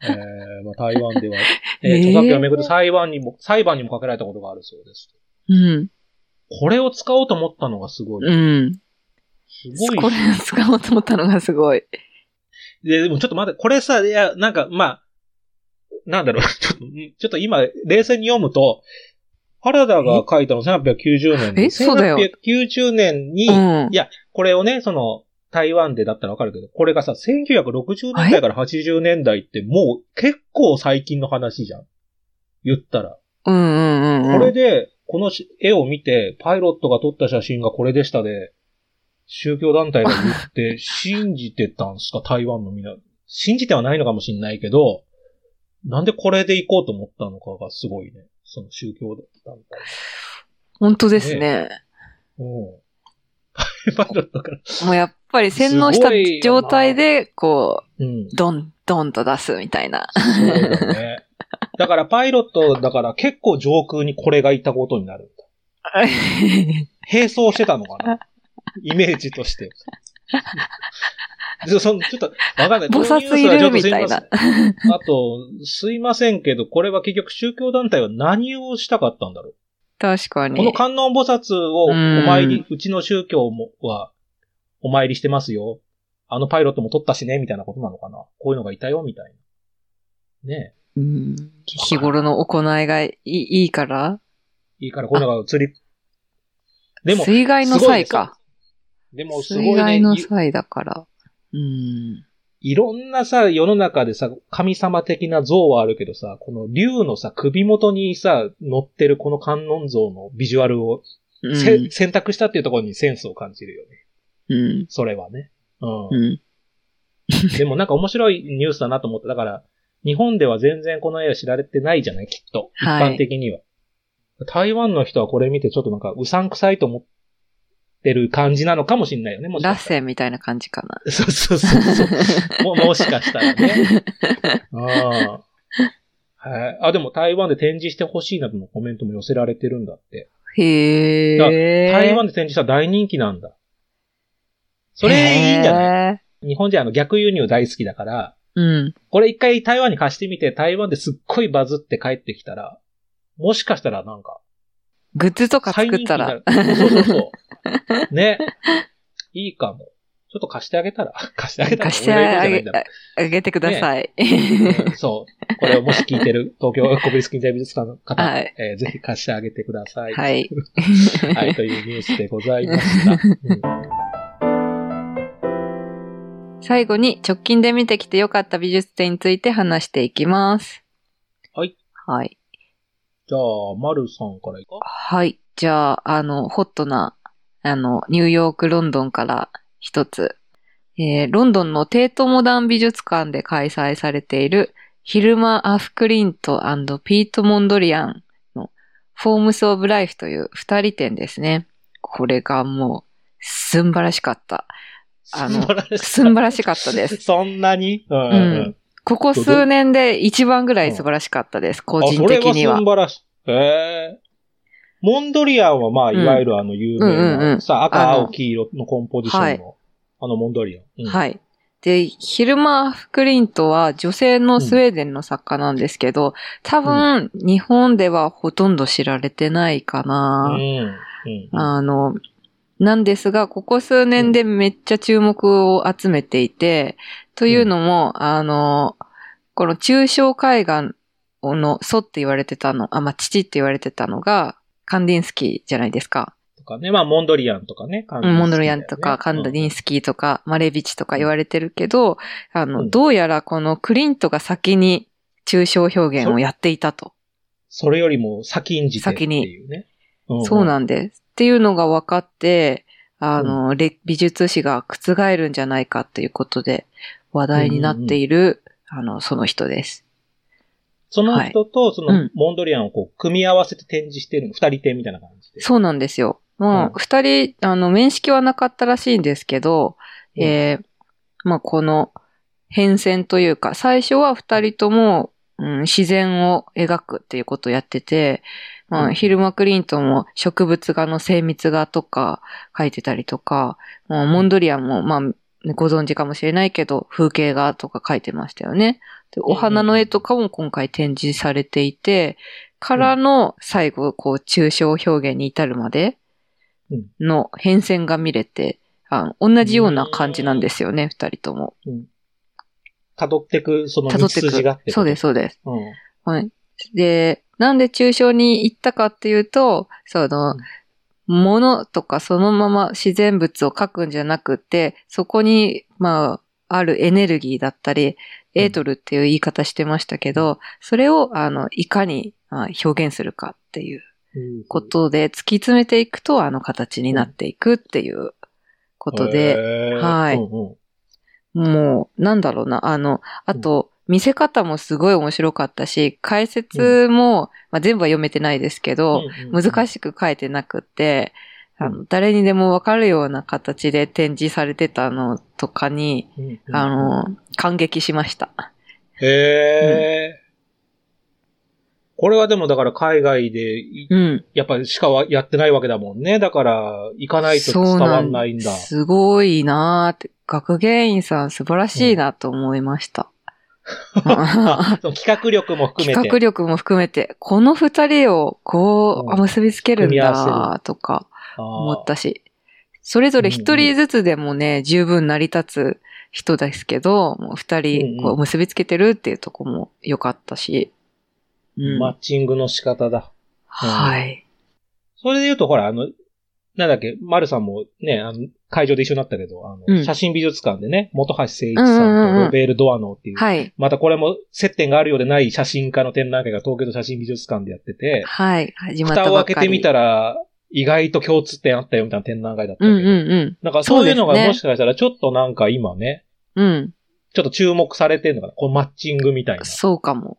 えーまあ、台湾では、えー、著作権をめぐる裁判にも、裁判にもかけられたことがあるそうです。うん。これを使おうと思ったのがすごい。うん。すごい。これを使おうと思ったのがすごい。で、でもちょっと待って、これさ、いや、なんか、まあ、なんだろう、ちょっと、ちょっと今、冷静に読むと、原田が書いたの1890年で。え、そうだよ。1890年に、うん、いや、これをね、その、台湾でだったらわかるけど、これがさ、1960年代から80年代ってもう結構最近の話じゃん。言ったら。うんうんうん、これで、この絵を見て、パイロットが撮った写真がこれでしたで、宗教団体が言って 信じてたんすか？台湾のみんな。信じてはないのかもしんないけど、なんでこれで行こうと思ったのかがすごいね。その宗教団体。本当ですね。うん。パイロットから。もうやっぱり洗脳した状態で、こう、うん、ドン、ドンと出すみたいな。そうだね。だからパイロットだから結構上空にこれがいたことになる。並走してたのかな？イメージとして。そのちょっと、わかんない。菩薩いるみたいな。あと、すいませんけど、これは結局宗教団体は何をしたかったんだろう？確かに。この観音菩薩をお参り、うちの宗教もはお参りしてますよ。あのパイロットも取ったしね、みたいなことなのかな？こういうのがいたよ、みたいな。ねうん。日頃の行いがいいいいからいいから、このが釣り。でも、水害の際か。でもす水ごいね害のい、際だから。うん。いろんなさ、世の中でさ、神様的な像はあるけどさ、この竜のさ、首元にさ、乗ってるこの観音像のビジュアルを、うん。せ選択したっていうところにセンスを感じるよね。うん。それはね。うん。うん。でもなんか面白いニュースだなと思って、だから、日本では全然この絵は知られてないじゃないきっと。一はい般的には。台湾の人はこれ見てちょっとなんかうさんくさいと思ってる感じなのかもしれないよね。もしラッかしたらセンみたいな感じかな。そうそうそうそう。ももしかしたらね。ああ。はい。あ、でも台湾で展示してほしいなどのコメントも寄せられてるんだって。へえ。台湾で展示したら大人気なんだ。それいいんじゃない？い日本人あの逆輸入大好きだから、うん。これ一回台湾に貸してみて、台湾ですっごいバズって帰ってきたら、もしかしたらなんか、グッズとか作ったら。そうそうそう。ね。いいかも。ちょっと貸してあげたら貸してあげたら貸してあげてください。うんそう。これをもし聞いてる東京国立近代美術館の方、はいえーぜひ貸してあげてください。はい。はい、というニュースでございました。うん最後に直近で見てきてよかった美術展について話していきます。はい。はい。じゃあ、マルさんからいこうか？はい。じゃあ、あの、ホットな、あの、ニューヨーク、ロンドンから一つ。えーロンドンのテートモダン美術館で開催されているヒルマ・アフクリントピート・モンドリアンのフォームス・オブ・ライフという二人展ですね。これがもう、すんばらしかった。あのすんばらしかったです。そんなに？うんうんううんん。ここ数年で一番ぐらい素晴らしかったです。個人的にはあそれは素。晴らしい。へえ。モンドリアンはまあ、いわゆるあの有名うんうんうんな、さ、赤、あの青、黄色のコンポジションの、あのモンドリアン。うんはい。で、ヒルマ・フクリントは女性のスウェーデンの作家なんですけど、多分、日本ではほとんど知られてないかうな。ん。うん。あの、なんですが、ここ数年でめっちゃ注目を集めていて、というのも、あの、この抽象絵画の祖って言われてたの、あ、まあ、父って言われてたのが、カンディンスキーじゃないですか。とかね、まあ、モンドリアンとかね。カンねモンドリアンとか、カンダディンスキーとか、マレビチとか言われてるけど、あの、うんどうやらこのクリントが先に抽象表現をやっていたと。それよりも先んじてっていうね。そうなんです。っていうのが分かって、あの、れ美術史が覆るんじゃないかっていうことで話題になっている、あの、その人です。その人と、そうのん、モンドリアンをこう、組み合わせて展示してるの、二人展みたいな感じで。そうなんですよ。もう、二人、あの、面識はなかったらしいんですけど、うんえーまあ、この変遷というか、最初は二人とも、うん、自然を描くっていうことをやってて、まあ、うんヒルマ・クリントンも植物画の精密画とか描いてたりとか、もうモンドリアンも、まあ、ご存知かもしれないけど、風景画とか描いてましたよね。でお花の絵とかも今回展示されていて、からの最後、こう、抽象表現に至るまでうんの変遷が見れて、あ同じような感じなんですよね、二人とも。辿ってく、その道辿ってく筋があって。そうです、そうです。うん。はい。で、なんで抽象に行ったかっていうと、その、物とかそのまま自然物を描くんじゃなくて、そこに、まあ、あるエネルギーだったり、エートルっていう言い方してましたけど、それを、あの、いかにまあ表現するかっていううんことで突き詰めていくと、あの形になっていくっていうことで、はい。もう、なんだろうな、あの、あと、見せ方もすごい面白かったし、解説も、まあ、全部は読めてないですけど、難しい。しく書いてなくて、あうの誰にでもわかるような形で展示されてたのとかに、うんうんあの、感激しました。へえ。これはでもだから海外でい、うん。やっぱりしかはやってないわけだもんね。だから、行かないと伝わんないんだ。すごいなーって、学芸員さん素晴らしいなと思いました。あ その企画力も含めて。企画力も含めて、この二人をこう、うん。結びつけるんだとか思ったし、それぞれ一人ずつでもね、十分成り立つ人ですけど、二人こう結びつけてるっていうとこも良かったし。うん。マッチングの仕方だ。はい。それで言うと、ほら、あの、なんだっけ、丸さんもね、あの、会場で一緒になったけど、あの、うん写真美術館でね、元橋誠一さうんうんうんうんんとロベール・ドアノーっていう、はい。またこれも接点があるようでない写真家の展覧会が東京都写真美術館でやってて、はい。始まった蓋を。開けてみたら、意外と共通点あったよみたいな展覧会だったうんけど、うんうん。なんかそういうのがもしかしたらちょっとなんか今ね、うん。ちょっと注目されてるのかなこのマッチングみたいな。そうかも。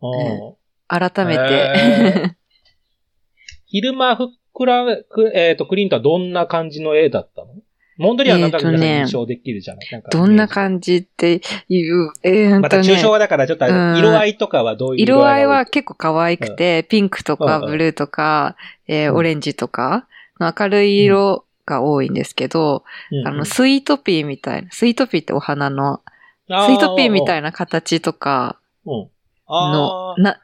うん改めて。へ 昼間ふっくら、くえっ、と、クリントはどんな感じの絵だったの？モンドリアンなんだか印象できるじゃない、なんか。どんな感じっていう、えー、ま。た抽象画だからちょっと色合いとかはどういう色合いは結構可愛くて、ピンクとかブルーとか、えオレンジとか、明るい色が多いんですけど、あの、スイートピーみたいな、スイートピーってお花の、スイートピーみたいな形とかのな、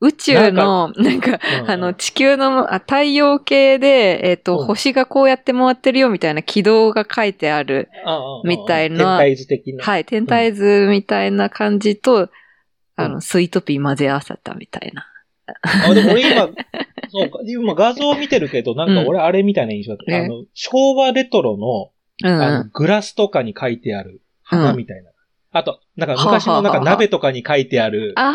宇宙の、なんか、うんあの、地球の、あ太陽系で、えっ、と、うん星がこうやって回ってるよみたいな軌道が書いてある、みたいな天体図的な。はい、天体図みたいな感じと、あうの、スイートピー混ぜ合わせたみたいな。あ、でも俺今、そうか、今画像見てるけど、なんか俺あれみたいな印象だった。うんあの、昭和レトロの、うんあの、うん。グラスとかに書いてある花みたいな。あと、なんか昔のなんか鍋とかに書いてある、あ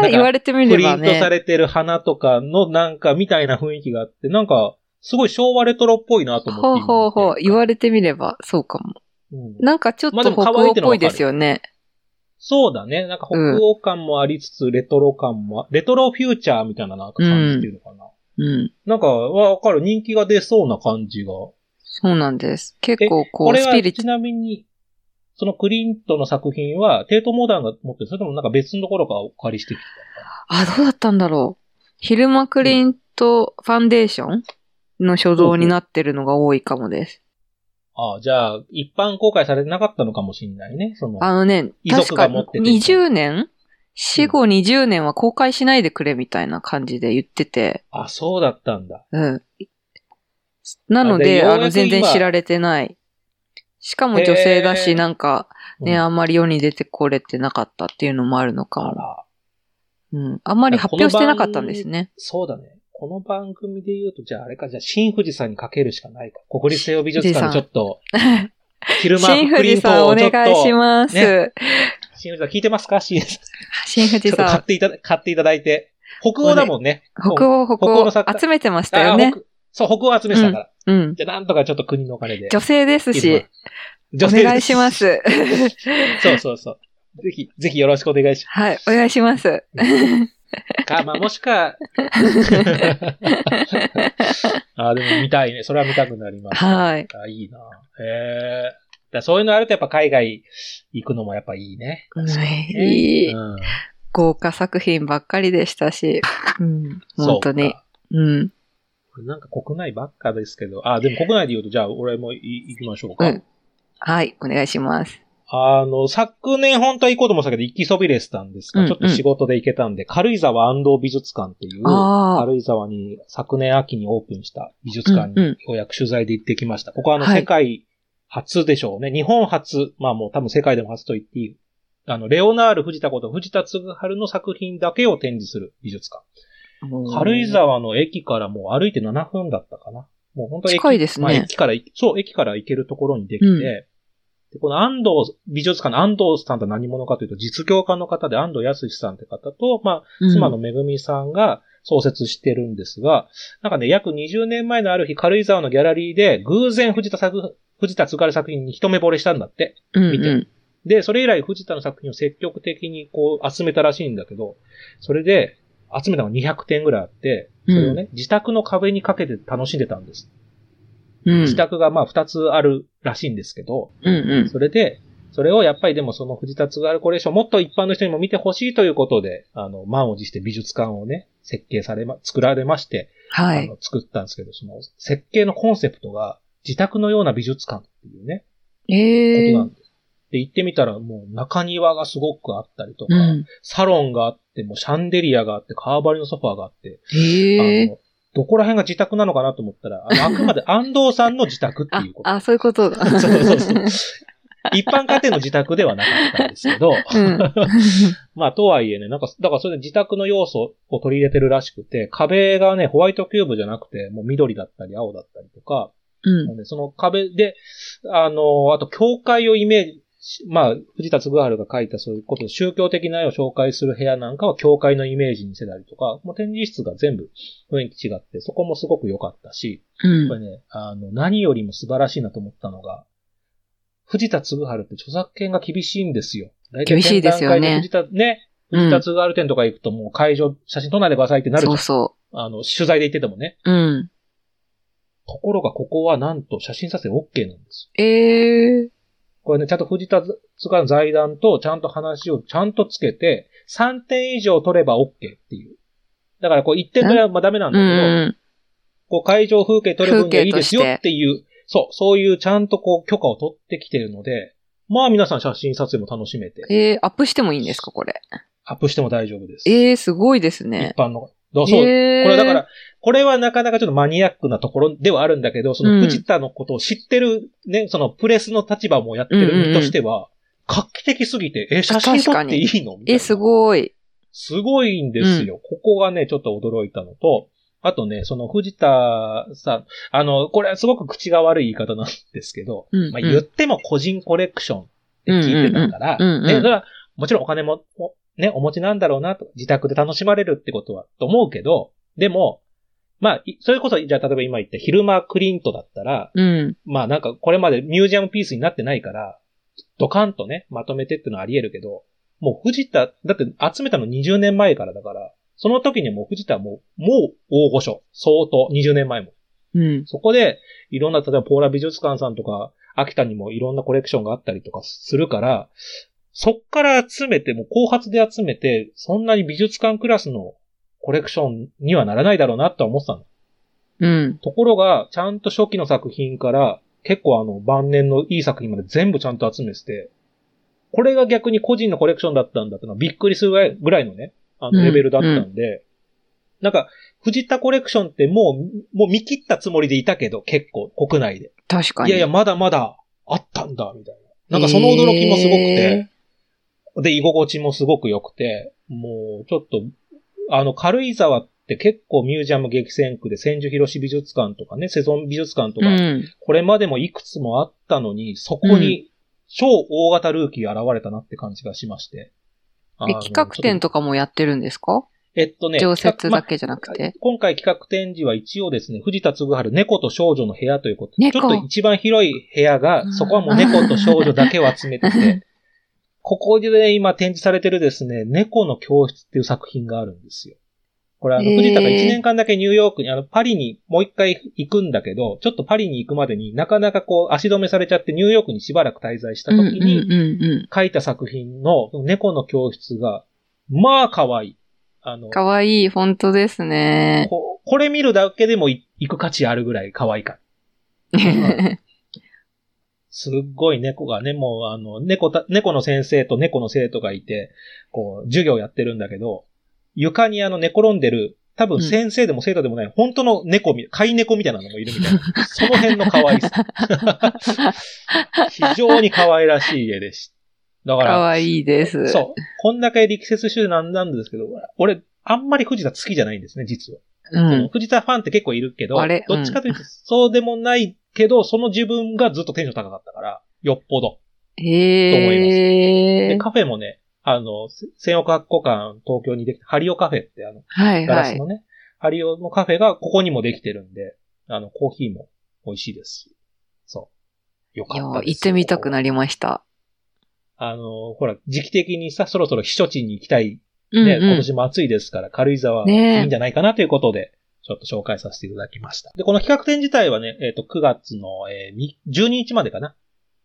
ー、なんか言われてみプリントればね。されてる花とかのなんかみたいな雰囲気があって、なんか、すごい昭和レトロっぽいなと思ってほう今ほうほう。言われれてみれば、そうかも。うんなんかちょっと北欧っぽいですよね。そうだね。なんか北欧感もありつつ、レトロ感も、レトロフューチャーみたいななんか感じっていうのかな。うん。なんか、わかる。人気が出そうな感じが。そうなんです。結構こう、これはスピリッツち、なみに、そのクリントの作品は、テートモダンが持ってるそれともなんか別のところからお借りしてきたあ、どうだったんだろう。ヒルマクリントファンデーションの所蔵になってるのが多いかもです。ああ、じゃあ、一般公開されてなかったのかもしれないね。その、あのね、遺族確かが持ってて20年？死後20年は公開しないでくれみたいな感じで言ってて、あ、そうだったんだ。うん。なので、あの、全然知られてない。しかも女性だし、なんか、ね、うんあんまり世に出てこれてなかったっていうのもあるのかも。うん。あんまり発表してなかったんですね。そうだね。この番組で言うと、じゃああれか、じゃあ新富士山にかけるしかないか。国立西洋美術館でちょっと、昼間 新富士さんお願いします。ね新富士山聞いてますか？新富士山。新富士ちょっと買。っていただ、買っていただいて。北欧だもんね。北欧、北北欧の欧作家集めてましたよねそう、北欧集めてたから。うん。じゃあなんとかちょっと国のお金で。女性ですし、お女性願いしま。す。そうそうそう。ぜひ、ぜひよろしくお願いしはい、お願いします。ます。か、まあ、もしか。あ、でも見たいね。それは見たくなります。はい。あ、いいな。へえ。だそういうのあるとやっぱ海外行くのもやっぱいいね。ねいいうん豪華作品ばっかりでしたし、うん、本当にそう。かうん。なんか国内ばっかですけど、あ、でも国内で言うと、じゃあ俺もい行きましょうか。うんはい、お願いします。あの、昨年本当は行こうと思ってたけど、行きそびれてたんですが、うんちょっと仕事で行けたんで、軽井沢安藤美術館っていう、軽井沢に昨年秋にオープンした美術館うんうんにようやく取材で行ってきました。ここはあのはい世界初でしょうね。日本初、まあもう多分世界でも初と言っていい。あの、レオナール藤田こと藤田嗣治の作品だけを展示する美術館。軽井沢の駅からもう歩いて7分だったかな。もう本当駅近いですね。まあ駅から、そう、駅から行けるところにできて、うん。でこの安藤、美術館の安藤さんとは何者かというと、実業家の方で安藤康さんって方と、まあ、うん。妻のめぐみさんが創設してるんですが、なんかね、約20年前のある日、軽井沢のギャラリーで、偶然藤田作、藤田津軽作品に一目惚れしたんだって。うん見て。うんで、それ以来藤田の作品を積極的にこう集めたらしいんだけど、それで集めたのが200点ぐらいあって、それをね、自宅の壁にかけて楽しんでたんです。うん。自宅がまあ2つあるらしいんですけど、うんうん。それで、それをやっぱりでもその藤田津軽コレクションもっと一般の人にも見てほしいということで、あの、満を持して美術館をね、設計されま、作られまして、はい。あの、作ったんですけど、その設計のコンセプトが自宅のような美術館っていうね、ええことなんです。で、行ってみたらもう中庭がすごくあったりとか、うん。サロンがあって、もうシャンデリアがあって、革張りのソファーがあって、ええあの、どこら辺が自宅なのかなと思ったら、あのあくまで安藤さんの自宅ってあいう、こと。あ、そういうことだ。そうそうそう。一般家庭の自宅ではなかったんですけど、うん。まあ、とはいえね、なんか、だからそれで自宅の要素を取り入れてるらしくて、壁がね、ホワイトキューブじゃなくて、もう緑だったり青だったりとか、うんその壁で、あの、あと教会をイメージし、まあ、藤田嗣治が書いたそういうこと、宗教的な絵を紹介する部屋なんかは教会のイメージにしてたりとか、もう展示室が全部雰囲気違って、そこもすごく良かったし、うんこれね、あの、何よりも素晴らしいなと思ったのが、藤田嗣治って著作権が厳しいんですよ。厳しいですよね藤田、ね、うん藤田嗣治店とか行くともう会場、写真撮らないでくださいってなるじゃんそうそあの、取材で行っててもね。う。うん。ところがここはなんと写真撮影 OK なんですよ。ええこれね、ちゃんと藤田嗣治の財団とちゃんと話をちゃんとつけて、3点以上取れば OK っていう。だからこう1点取ればダメなんうだけど、ん。こう会場風景撮る分にはいいですよっていう、そう、そういうちゃんとこう許可を取ってきてるので、まあ皆さん写真撮影も楽しめて、えー、アップしてもいいんですか、これ。アップしても大丈夫です。ええすごいですね一。般の。だそう、えーこれだから、これはなかなかちょっとマニアックなところではあるんだけど、その藤田のことを知ってるね、そのプレスの立場もやってる身としては、画期的すぎて、え、写真撮っていいの？みたいな。え、すごい。すごいんですよ。ここがね、ちょっと驚いたのと、あとね、その藤田さん、あの、これはすごく口が悪い言い方なんですけど、うん。まあ、言っても個人コレクションって聞いてたから、うん。うん。うん。うん。ね、それはもちろんお金も、おね、お持ちなんだろうなと、自宅で楽しまれるってことは、と思うけど、でも、まあ、いそれこそ、じゃあ例えば今言った昼間クリントだったら、うん。まあなんかこれまでミュージアムピースになってないから、ドカンとね、まとめてってのはあり得るけど、もう藤田、だって集めたの20年前からだから、その時にもう藤田はもう、もう大御所。相当、20年前も。うん。そこで、いろんな、例えばポーラ美術館さんとか、秋田にもいろんなコレクションがあったりとかするから、そっから集めて、もう後発で集めて、そんなに美術館クラスのコレクションにはならないだろうなとは思ってたの。うん。ところが、ちゃんと初期の作品から、結構あの、晩年のいい作品まで全部ちゃんと集めてて、これが逆に個人のコレクションだったんだってのはびっくりするぐらいのね、あの、うんレベルだったんで、なんか、藤田コレクションってもう、もう見切ったつもりでいたけど、結構、国内で。確かに。いやいや、まだまだあったんだ、みたいな。なんかその驚きもすごくて、で、居心地もすごく良くて、もう、ちょっと、あの、軽井沢って結構ミュージアム激戦区で千住広し美術館とかね、セゾン美術館とか、うん。これまでもいくつもあったのに、そこに超大型ルーキー現れたなって感じがしまして。あえ、の企画展とかもやってるんですか？えっとね、常設まだけじゃなくて。今回企画展示は一応ですね、藤田嗣治猫と少女の部屋ということで、ち猫ょっと一番広い部屋がう、んそこはもう猫と少女だけを集めてて、ここで今展示されてるですね、猫の教室っていう作品があるんですよ。これあの、藤田が1年間だけニューヨークに、あの、パリにもう一回行くんだけど、ちょっとパリに行くまでになかなかこう足止めされちゃってニューヨークにしばらく滞在した時に。書いた作品の猫の教室が、まあ可愛い。あの、かわいいフォントですね。ここれ見るだけでもい行く価値あるぐらい可愛いから。すっごい猫がね、もうあの、猫た、猫の先生と猫の生徒がいて、こう、授業やってるんだけど、床にあの寝転んでる、多分先生でも生徒でもない、本当の猫み、飼い猫みたいなのもいるみたいな。その辺の可愛さ。非常に可愛らしい絵でした。だか、からわいいです。そう。こんだけ力説してなんなんですけど、俺、あんまり藤田好きじゃないんですね、実は。うん。藤田ファンって結構いるけど、あれどっちかというとそうでもないけど、その自分がずっとテンション高かったから、よっぽど。で、へえ。カフェもね、あの、せ千億発行館東京にできた、ハリオカフェってあの、はいはい。ガラスのね、ハリオのカフェがここにもできてるんで、あの、コーヒーも美味しいです。そう。よかったです。行ってみたくなり。りました。あの、ほら、時期的にさ、そろそろ避暑地に行きたいうんね、今うん。年も暑いですから、軽井沢いいんじゃないかなということで、ちょっと紹介させていただきました。で、この企画展自体はね、えっ、と、9月の、えーに12日までかな。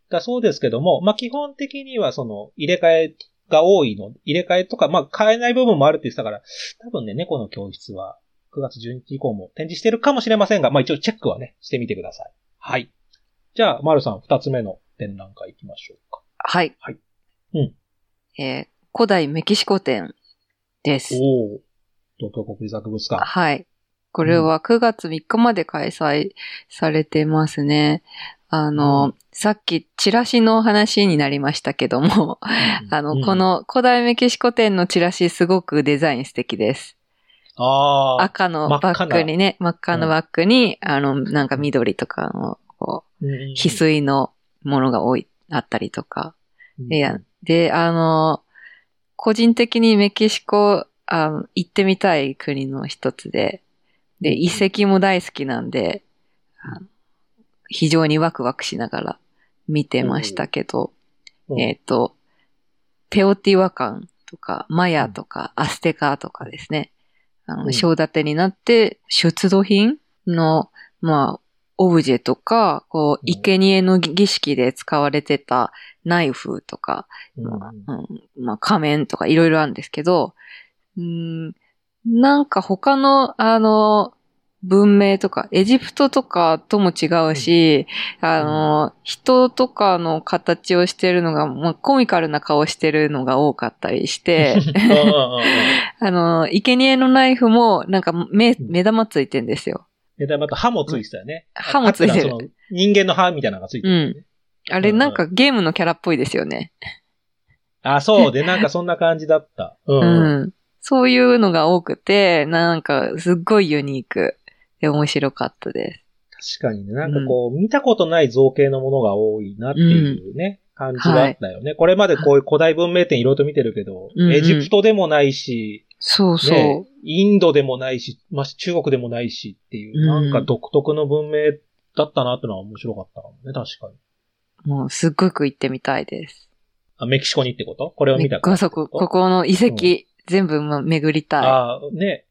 だそうですけども、まあ、基本的にはその、入れ替えが多いの、入れ替えとか、まあ、変えない部分もあるって言ってたから、多分ね、猫の教室は9月12日以降も展示してるかもしれませんが、まあ、一応チェックはね、してみてください。はい。じゃあ、丸さん、二つ目の展覧会行きましょうか。はい。はいうんえー古代メキシコ展です。おお東京国立博物館。はい。これは9月3日まで開催されてますね。あの、さっきチラシの話になりましたけども、あの、こ、の古代メキシコ店のチラシすごくデザイン素敵です。赤のバッグにね、真っ赤なバッグに、あの、なんか緑とかの、こう、翡翠のものが多い、あったりとか。いや、で、あの、個人的にメキシコ、あの行ってみたい国の一つで、で、遺跡も大好きなんで、非常にワクワクしながら見てましたけど、うん。えっ、と、テオティワカンとか、マヤとか、アステカとかですね。あの、うん。章立てになって、出土品の、まあ、オブジェとか、こう、うん。生贄の儀式で使われてたナイフとか、うん。まあ、うんまあ、仮面とかいろいろあるんですけど、うーん、なんか他の、あの、文明とか、エジプトとかとも違うし、あの、人とかの形をしてるのが、まあ、コミカルな顔してるのが多かったりして、うんうんうんうんあの、生贄のナイフも、なんか目、ん目玉ついてんですよ。で、でまた歯もついてたよね。歯もついてる人間の歯みたいなのがついてる、ね。あれ、うんなんかゲームのキャラっぽいですよね。あ、そう。で、なんかそんな感じだった。う。うんん。そういうのが多くて、なんかすっごいユニークで面白かったです。確かにね、なんかこう、見たことない造形のものが多いなっていうね、感じがあったよね。これまでこういう古代文明展いろいろと見てるけど、うんうんエジプトでもないし、そうそう。ね、インドでもないし、まあ、中国でもないしっていう、うんなんか独特の文明だったなってのは面白かったかもね、確かに。もうすっごく行ってみたいです。あ、メキシコにってこと？これを見たからそここ、ここの遺跡、全部ま巡りたああ、ね。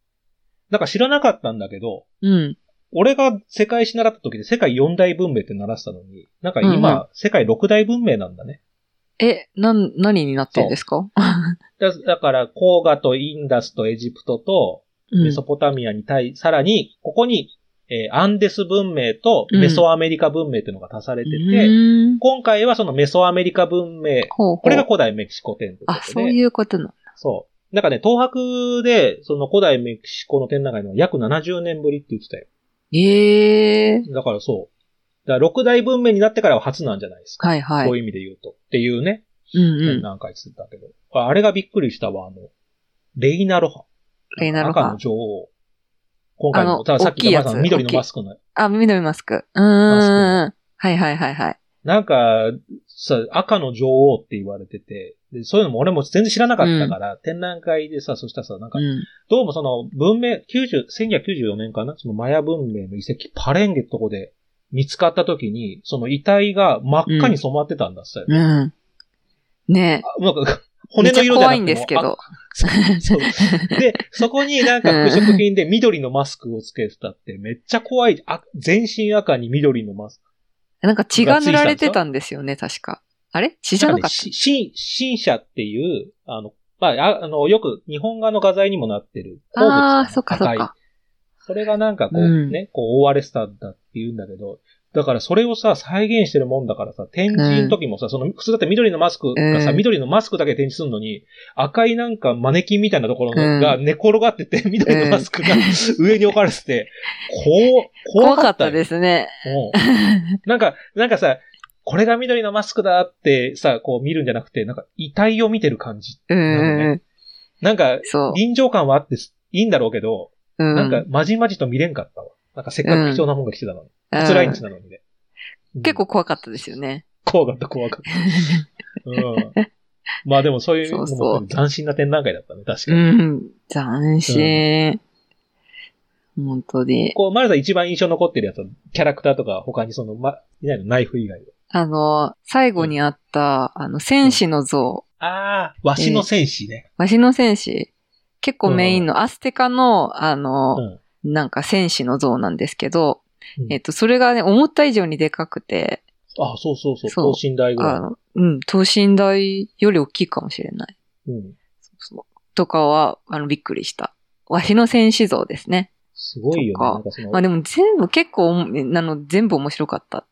なんか知らなかったんだけど、い。うん。俺が世界史習った時で世界四大文明って習ってたのに、なんか今、うんう世界六大文明なんだね。え、なん、何になってんですか？だだから、黄河とインダスとエジプトとうんメソポタミアに対、さらに、ここに、えーアンデス文明とメソアメリカ文明っていうのが足されてて、うん今回はそのメソアメリカ文明、ほうほうこれが古代メキシコ展ということあ、で、そういうことなの。そう。なんかね、東博で、その古代メキシコの展覧会の約70年ぶりって言ってたよ。ええだからそう。だから六大文明になってからは初なんじゃないですか。はいはい。そういう意味で言うと。っていうね、うんうん。展覧会つったけど。ああれがびっくりしたわ、あの、レイナロハ。レイナロハ赤の女王。今回の、たださっき大きいやつ言った緑のマスクの。あ、緑マスク。うーん。マはいはいはいはい。なんか、さ、赤の女王って言われてて、でそういうのも俺も全然知らなかったから、展覧会でさ、そしたらさ、なんかう、ん。どうもその文明、90、1994年かな？そのマヤ文明の遺跡、パレンゲってとこで見つかった時に、その遺体が真っ赤に染まってたんだっすよ。うん。ねあなんか、え。骨の色じゃなくて怖いんですけど。あそうで、そこになんか服飾品で緑のマスクをつけてたってめっちゃ怖い。あ全身赤に緑のマスク。なんか血が塗られてたんですよね、確か。あれ？血じゃなかっ新、新社っていう、あの、まあ、ああの、よく日本画の画材にもなってるああそっかそっか。それがなんかこう、うん。ね、こう覆われてたんだって言うんだけど、だからそれをさ、再現してるもんだからさ、展示の時もさ、その、普通だって緑のマスクがさ、うん。緑のマスクだけ展示するのに、赤いなんかマネキンみたいなところうん。が寝転がってて、緑のマスクが 上に置かれてて、こう、怖かった怖かったよですね。うん。なんか、なんかさ、これが緑のマスクだってさ、こう見るんじゃなくて、なんか遺体を見てる感じ。なうん。なんか、そう。臨場感はあってすいいんだろうけど、うん。なんか、まじまじと見れんかったわ。なんか、せっかく貴重なもんが来てたのに。うん初来日なのにね。うん結構怖かったですよね。怖かった、怖かった。うん。まあでもそういうそうそう斬新な展覧会だったね、確かうに。ん。斬新。本当に。こう、マルさん一番印象残ってるやつは、キャラクターとか他にその、ま、いないの？ナイフ以外で。あの、最後にあった、あの、戦士の像。ああ、わしの戦士ね。わしの戦士。結構メインのアステカの、あの、うん。なんか戦士の像なんですけど、うんえっと、それがね、思った以上にでかくて、あそうそうそう、そう等身大ぐらい。うん、等身大より大きいかもしれない。うん。そうそうとかは、あの、びっくりした。わしの戦士像ですね。すごいよね。とかなんかその、まあでも全部結構、あの、全部面白かった。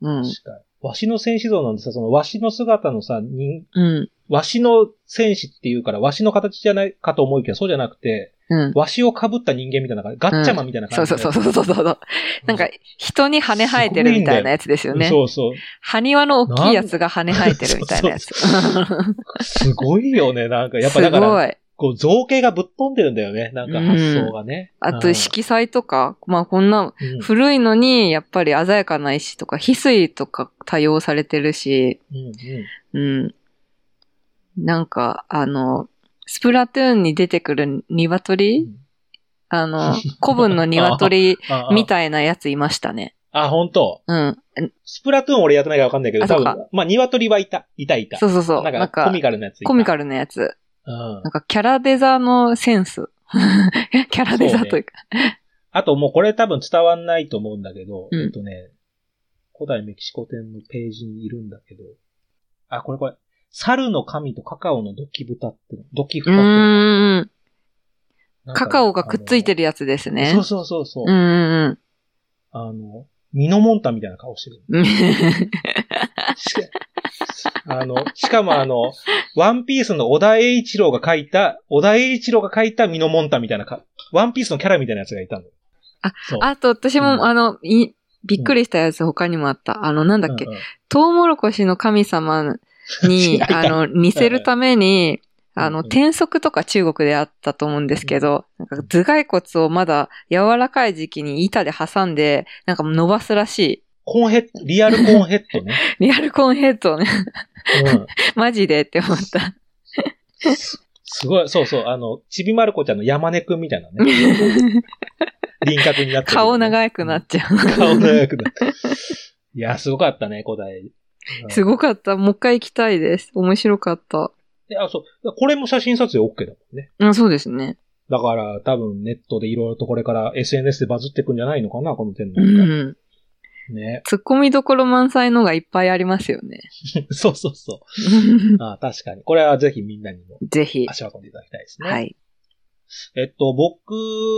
うん。確かに。わしの戦士像なんでさ、そのわしの姿のさ、人、うん。わしの戦士っていうから、わしの形じゃないかと思うけど、そうじゃなくて、うん。わしを被った人間みたいな感じ、ガッチャマンみたいな感じ、そうそうそうそうそうそう。なんか、人に羽生えてるみたいなやつですよね。そうそう。埴輪の大きいやつが羽生えてるみたいなやつ。すごいよね、なんか。やっぱすだから、ごい。こう造形がぶっ飛んでるんだよね、なんか発想がね。あと、色彩とか、まあこんな、うん古いのに、やっぱり鮮やかな石とか、翡翠とか多用されてるし、うんうんうん。なんか、あの、スプラトゥーンに出てくる鶏あの、古文の鶏 みたいなやついましたね。あ、本当？うん。スプラトゥーン俺やってないからわかんないけど、多分、まあ、鶏はいた。いたいた。そうそうそう。ななんんか、かコミカルなやつ。コミカルなやつ。うんなんか、キャラデザのセンス。キャラデザというか。あともうこれ多分伝わんないと思うんだけど、うんえっとね、古代メキシコ店のページにいるんだけど、あ、これこれ、猿の神とカカオのドキ豚っての、ドキう豚ってカカオがくっついてるるやつですね。そうそうそうそう。うんうんあの、ミノモンタみたいな顔してる。あの、しかもあの、ワンピースの小田栄一郎が書いた、小田栄一郎が書いたミノモンタみたいなか、ワンピースのキャラみたいなやつがいたの。あ。あと、私も、うんあの、い、びっくりしたやつ他にもあった。あの、なんだっけ、うんうんトウモロコシの神様に、あの、似せるために、あの、転足とか中国であったと思うんですけど、なんか頭蓋骨をまだ柔らかい時期に板で挟んで、なんか伸ばすらしい。コーンヘッド、リアルコーンヘッドね。リアルコーンヘッドをね、うん。マジでって思った。すごい、そうそう、あの、ちびまる子ちゃんの山根くんみたいなね。輪郭になってる、顔長くなっちゃう。顔長くなって。いや、すごかったね、古代。うんすごかった。もう一回行きたいです。面白かった。であ、そう。これも写真撮影 OK だもんね。あそうですね。だから、多分ネットでいろいろとこれから SNS でバズってくんじゃないのかな、この点うなんか。ん。ね。突っ込みどころ満載のがいっぱいありますよね。そうそうそう。あ確かに。これはぜひみんなにもぜひ。足を運んでいただきたいですね。はい。えっと、僕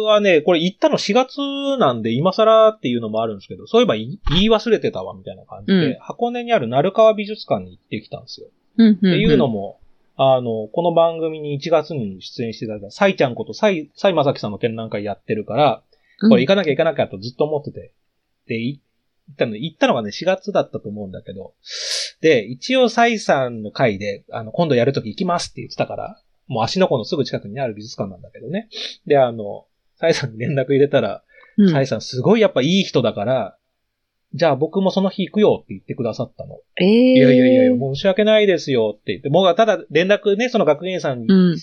はね、これ行ったの4月なんで、今更っていうのもあるんですけど、そういえば言い忘れてたわ、みたいな感じで、うん箱根にある鳴川美術館に行ってきたんですよ。うんっていうのも、あの、この番組に1月に出演していただいた、サイちゃんこと、サイ、サイマサキさんの展覧会やってるから、これ行かなきゃ行かなきゃとずっと思ってて、で、行ったの、行ったのがね、4月だったと思うんだけど、で、一応サイさんの会で、あの、今度やるとき行きますって言ってたから、もう足の湖のすぐ近くにある美術館なんだけどね。で、あの、サイさんに連絡入れたら、うんサイさんすごいやっぱいい人だから、じゃあ僕もその日行くよって言ってくださったの。ええいやいやいや申し訳ないですよって言って、もうただ連絡ね、その学芸員さんにうん。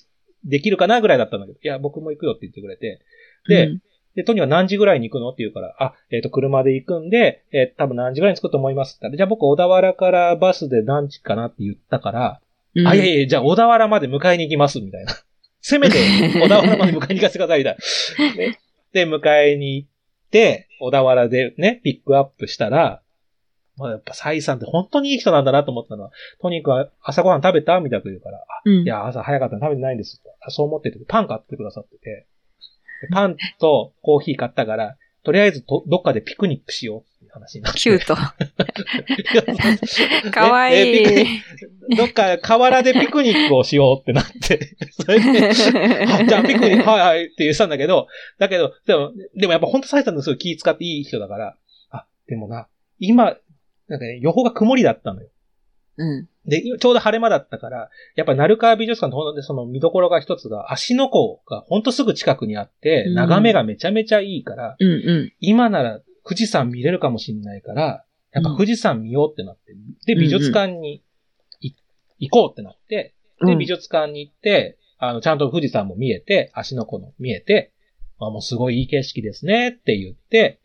できるかなぐらいだったんだけど、いや、僕も行くよって言ってくれて、で、うんで、トニーは何時ぐらいに行くのって言うから、あ、えっ、と、車で行くんで、えー多分何時ぐらいに着くと思いますって言ったら、じゃあ僕小田原からバスで何時かなって言ったから、うんあ、いやいや、じゃあ小田原まで迎えに行きます、みたいな。せめて小田原まで迎えに行かせてください、みたいな。ね、で、迎えに行って、小田原でね、ピックアップしたら、まあ、やっぱサイさんって本当にいい人なんだなと思ったのは、トニー君は朝ごはん食べたみたいなこと言うから、あうんいや、朝早かったの食べてないんですって。あそう思ってて、パン買ってくださってて、でパンとコーヒー買ったから、とりあえずとどっかでピクニックしようっていう話になって。キュート。かわいい。どっか河原でピクニックをしようってなって、それで、あじゃあピクニック、はいはいって言ってたんだけど、だけど、でも、でもやっぱ本当サイさんのすごい気使っていい人だから、あ、でもな、今、なんかね、予報が曇りだったのよ。うん。で、ちょうど晴れ間だったから、やっぱ鳴川美術館のその見どころが一つが、足の湖がほんとすぐ近くにあって、うん眺めがめちゃめちゃいいから、うんうん。今なら富士山見れるかもしれないから、やっぱ富士山見ようってなって、で、美術館にい行こうってなって、で、うん美術館に行って、あの、ちゃんと富士山も見えて、足の湖の見えて、あ、もうすごいいい景色ですねって言って、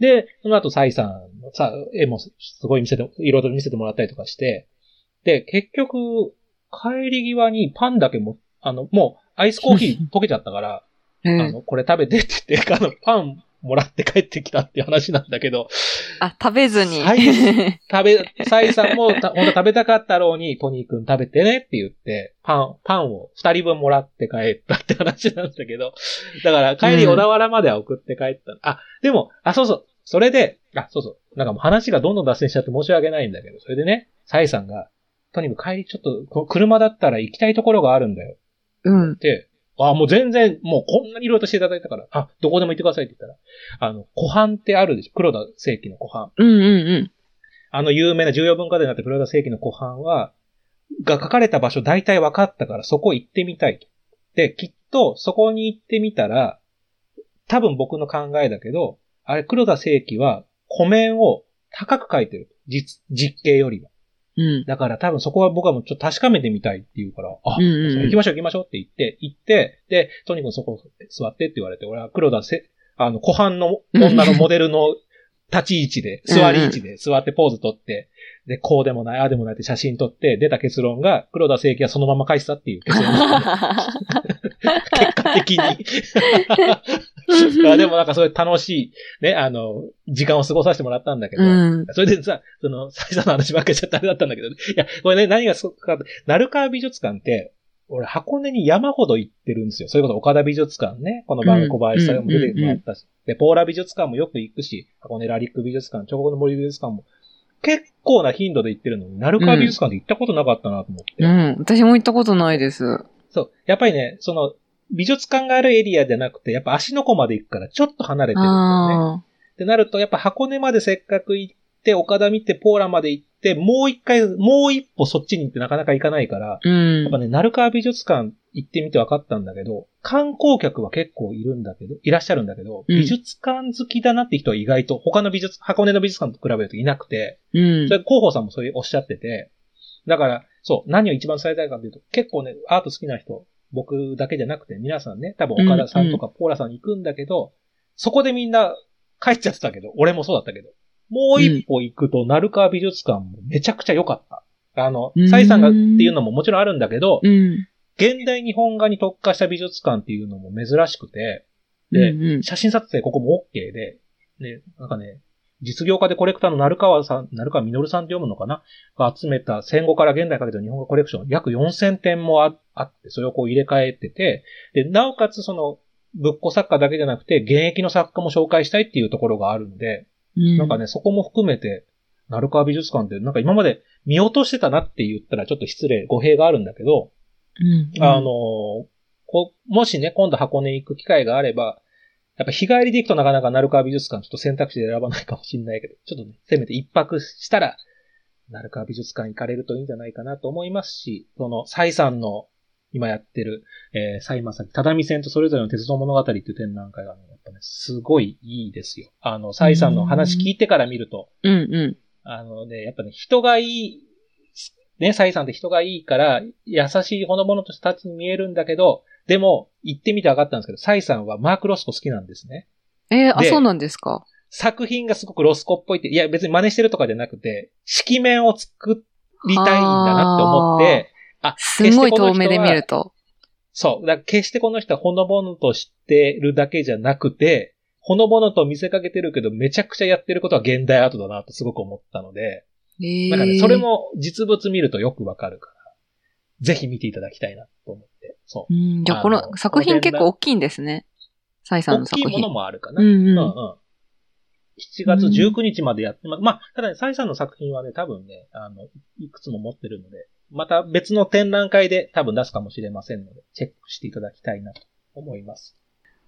で、その後、サイさんのさ、絵もすごい見せて、いろいろ見せてもらったりとかして、で、結局、帰り際にパンだけも、あの、もう、アイスコーヒー 溶けちゃったから、うんあの、これ食べてって言って、あの、パンもらって帰ってきたっていう話なんだけど、あ、食べずに。はい 食べ、サイさんもた、本当食べたかったろうに、トニー君食べてねって言って、パン、パンを二人分もらって帰ったって話なんだけど、だから帰りうん小田原までは送って帰った。あ、でも、あ、そうそう、それで、あ、そうそう。なんかもう話がどんどん脱線しちゃって申し訳ないんだけど、それでね、サイさんが、とにかく帰りちょっと、車だったら行きたいところがあるんだよ。うん。で、あ、もう全然、もうこんなにいろいろとしていただいたから、あ、どこでも行ってくださいって言ったら、あの、湖畔ってあるでしょ？黒田正規の湖畔。うんうんうん。あの有名な重要文化財になった黒田正規の湖畔は、が書かれた場所大体分かったからそこ行ってみたいと。で、きっとそこに行ってみたら、多分僕の考えだけど、あれ黒田正規は湖面を高く書いてる。実、実景よりは。うん。だから多分そこは僕はもうちょっと確かめてみたいって言うから、あ、うんうんうん行きましょう行きましょうって言って、行って、で、トニー君そこ座ってって言われて、俺は黒田せ、あの、湖畔の女のモデルの立ち位置で、座り位置で座ってポーズ取って、で、こうでもない、ああでもないって写真撮って、出た結論が、黒田正規はそのまま返したっていう結論ね。結果的に。あでもなんかそういう楽しい、ね、あの、時間を過ごさせてもらったんだけど、うん。それでさ、その、サイさんの話ばっかりしちゃったあれだったんだけど、ね、いや、これね、何がすごくか鳴川美術館って、俺、箱根に山ほど行ってるんですよ。それこそ岡田美術館ね。この番組小林さんも出てもらったし。で、ポーラ美術館もよく行くし、箱根ラリック美術館、彫刻の森美術館も結構な頻度で行ってるのに、鳴川美術館で行ったことなかったなと思って。うん。私も行ったことないです。そう。やっぱりね、その、美術館があるエリアじゃなくて、やっぱ足の湖まで行くからちょっと離れてるんだよね。あってなると、やっぱ箱根までせっかく行って、岡田見て、ポーラまで行って、もう一回、もう一歩そっちに行ってなかなか行かないから、あ。うんやっぱ。ね、鳴川美術館行ってみて分かったんだけど、観光客は結構いるんだけど、いらっしゃるんだけど、うん美術館好きだなって人は意外と、他の美術、箱根の美術館と比べるといなくて、うんそ。れ広報さんもそういうおっしゃってて、だから、そう、何を一番伝えたいかというと、結構ね、アート好きな人、僕だけじゃなくて、皆さんね、多分岡田さんとかポーラさんに行くんだけど、そこでみんな帰っちゃってたけど、俺もそうだったけど、もう一歩行くと、鳴川美術館もめちゃくちゃ良かった。あのうん、サイさんがっていうのももちろんあるんだけど、うん。現代日本画に特化した美術館っていうのも珍しくて、でうんうん写真撮影ここも OK で、ね、なんかね、実業家でコレクターの鳴川さん、鳴川実さんって読むのかな？が集めた戦後から現代かけての日本画コレクション、約4000点もああって、それをこう入れ替えてて、で、なおかつその、仏庫作家だけじゃなくて、現役の作家も紹介したいっていうところがあるんで、うん。なんかね、そこも含めて、鳴川美術館って、なんか今まで見落としてたなって言ったらちょっと失礼、語弊があるんだけど、うん。あの、こもしね、今度箱根行く機会があれば、やっぱ日帰りで行くとなかなか鳴川美術館ちょっと選択肢で選ばないかもしれないけど、ちょっとね、せめて一泊したら、鳴川美術館行かれるといいんじゃないかなと思いますし、その、サイさんの今やってる、えー、サイマサキ、只見線とそれぞれの鉄道物語っていう展覧会がね、やっぱね、すごいいいですよ。あの、サイさんの話聞いてから見ると、うんうん。あのね、やっぱね、人がいい、ね、サイさんって人がいいから、優しいほのぼのとしたタッチに見えるんだけど、でも、行ってみて分かったんですけど、サイさんはマーク・ロスコ好きなんですね。えー、あ、でそうなんですか？作品がすごくロスコっぽいって、いや別に真似してるとかじゃなくて、色面を作りたいんだなって思って、あ、すごい遠目で見ると。と。そう。だから決してこの人はほのぼのとしてるだけじゃなくて、ほのぼのと見せかけてるけど、めちゃくちゃやってることは現代アートだなとすごく思ったので、えー、なんかね、それ。も実物見るとよくわかるから、ぜひ見ていただきたいなと思って。そう。うん。じゃあ、こあのの作品結構大きいんですね。サイさんの作品。大きいものもあるかな。うんうん。うんうん。7月19日までやってま、まあ、ただね、サイさんの作品はね、多分ね、あの、いくつも持ってるので、また別の展覧会で多分出すかもしれませんので、チェックしていただきたいなと思います。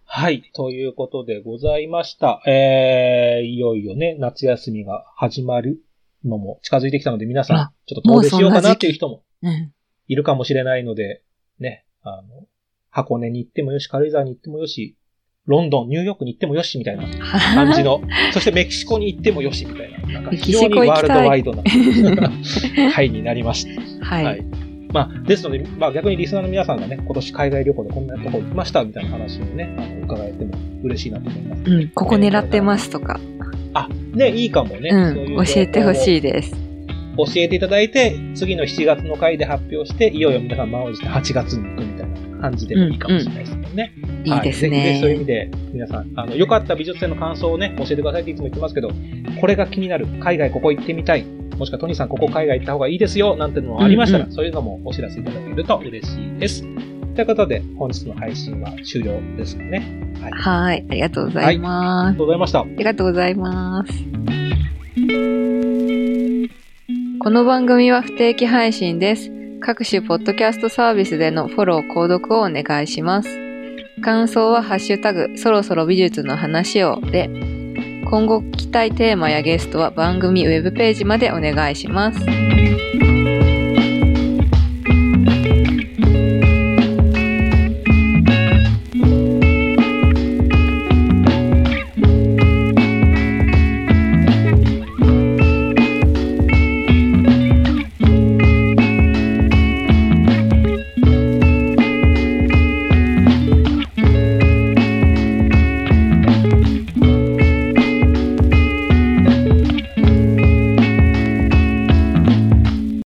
はい。ということでございました。えー、いよいよね、夏休みが始まるのも近づいてきたので、皆さんあ、ちょっと遠出しようかなっていう人もうん。いるかもしれないので、ね、あの、箱根に行ってもよし、軽井沢に行ってもよし、ロンドン、ニューヨークに行ってもよし、みたいな感じの、そしてメキシコに行ってもよし、みたいな、なんかメキ非常にワールドワイドな、はい、になりました。はい。はい。まあ、ですので、まあ逆にリスナーの皆さんがね、今年海外旅行でこんなとこ行きました、みたいな話をね、あの伺えても嬉しいなと思います。うん。ここ狙ってますとか。あ、ね、いいかもね。うん。教えてほいしいです。教えていただいて、次の7月の回で発表して、いよいよ皆さん満を持して8月に行くみ感じでもいいかもしれないですもんね。いいですはい、ぜひぜひそういう意ね。味で、皆さん、あの、良かった美術展の感想をね、教えてくださいっていつも言ってますけど、これが気になる、海外ここ行ってみたい、もしくはトニーさんここ海外行った方がいいですよ、なんてのもありましたら、うんそういうのもお知らせいただけると嬉しいです。ということで、本日の配信は終了ですかね。はい。あはい。ありがとうございます。りがとうございました。ありがとうございます。この番組は不定期配信です。各種ポッドキャストサービスでのフォロー、購読をお願いします。感想はハッシュタグ、そろそろ美術の話をで、今後聞きたいテーマやゲストは番組ウェブページまでお願いします。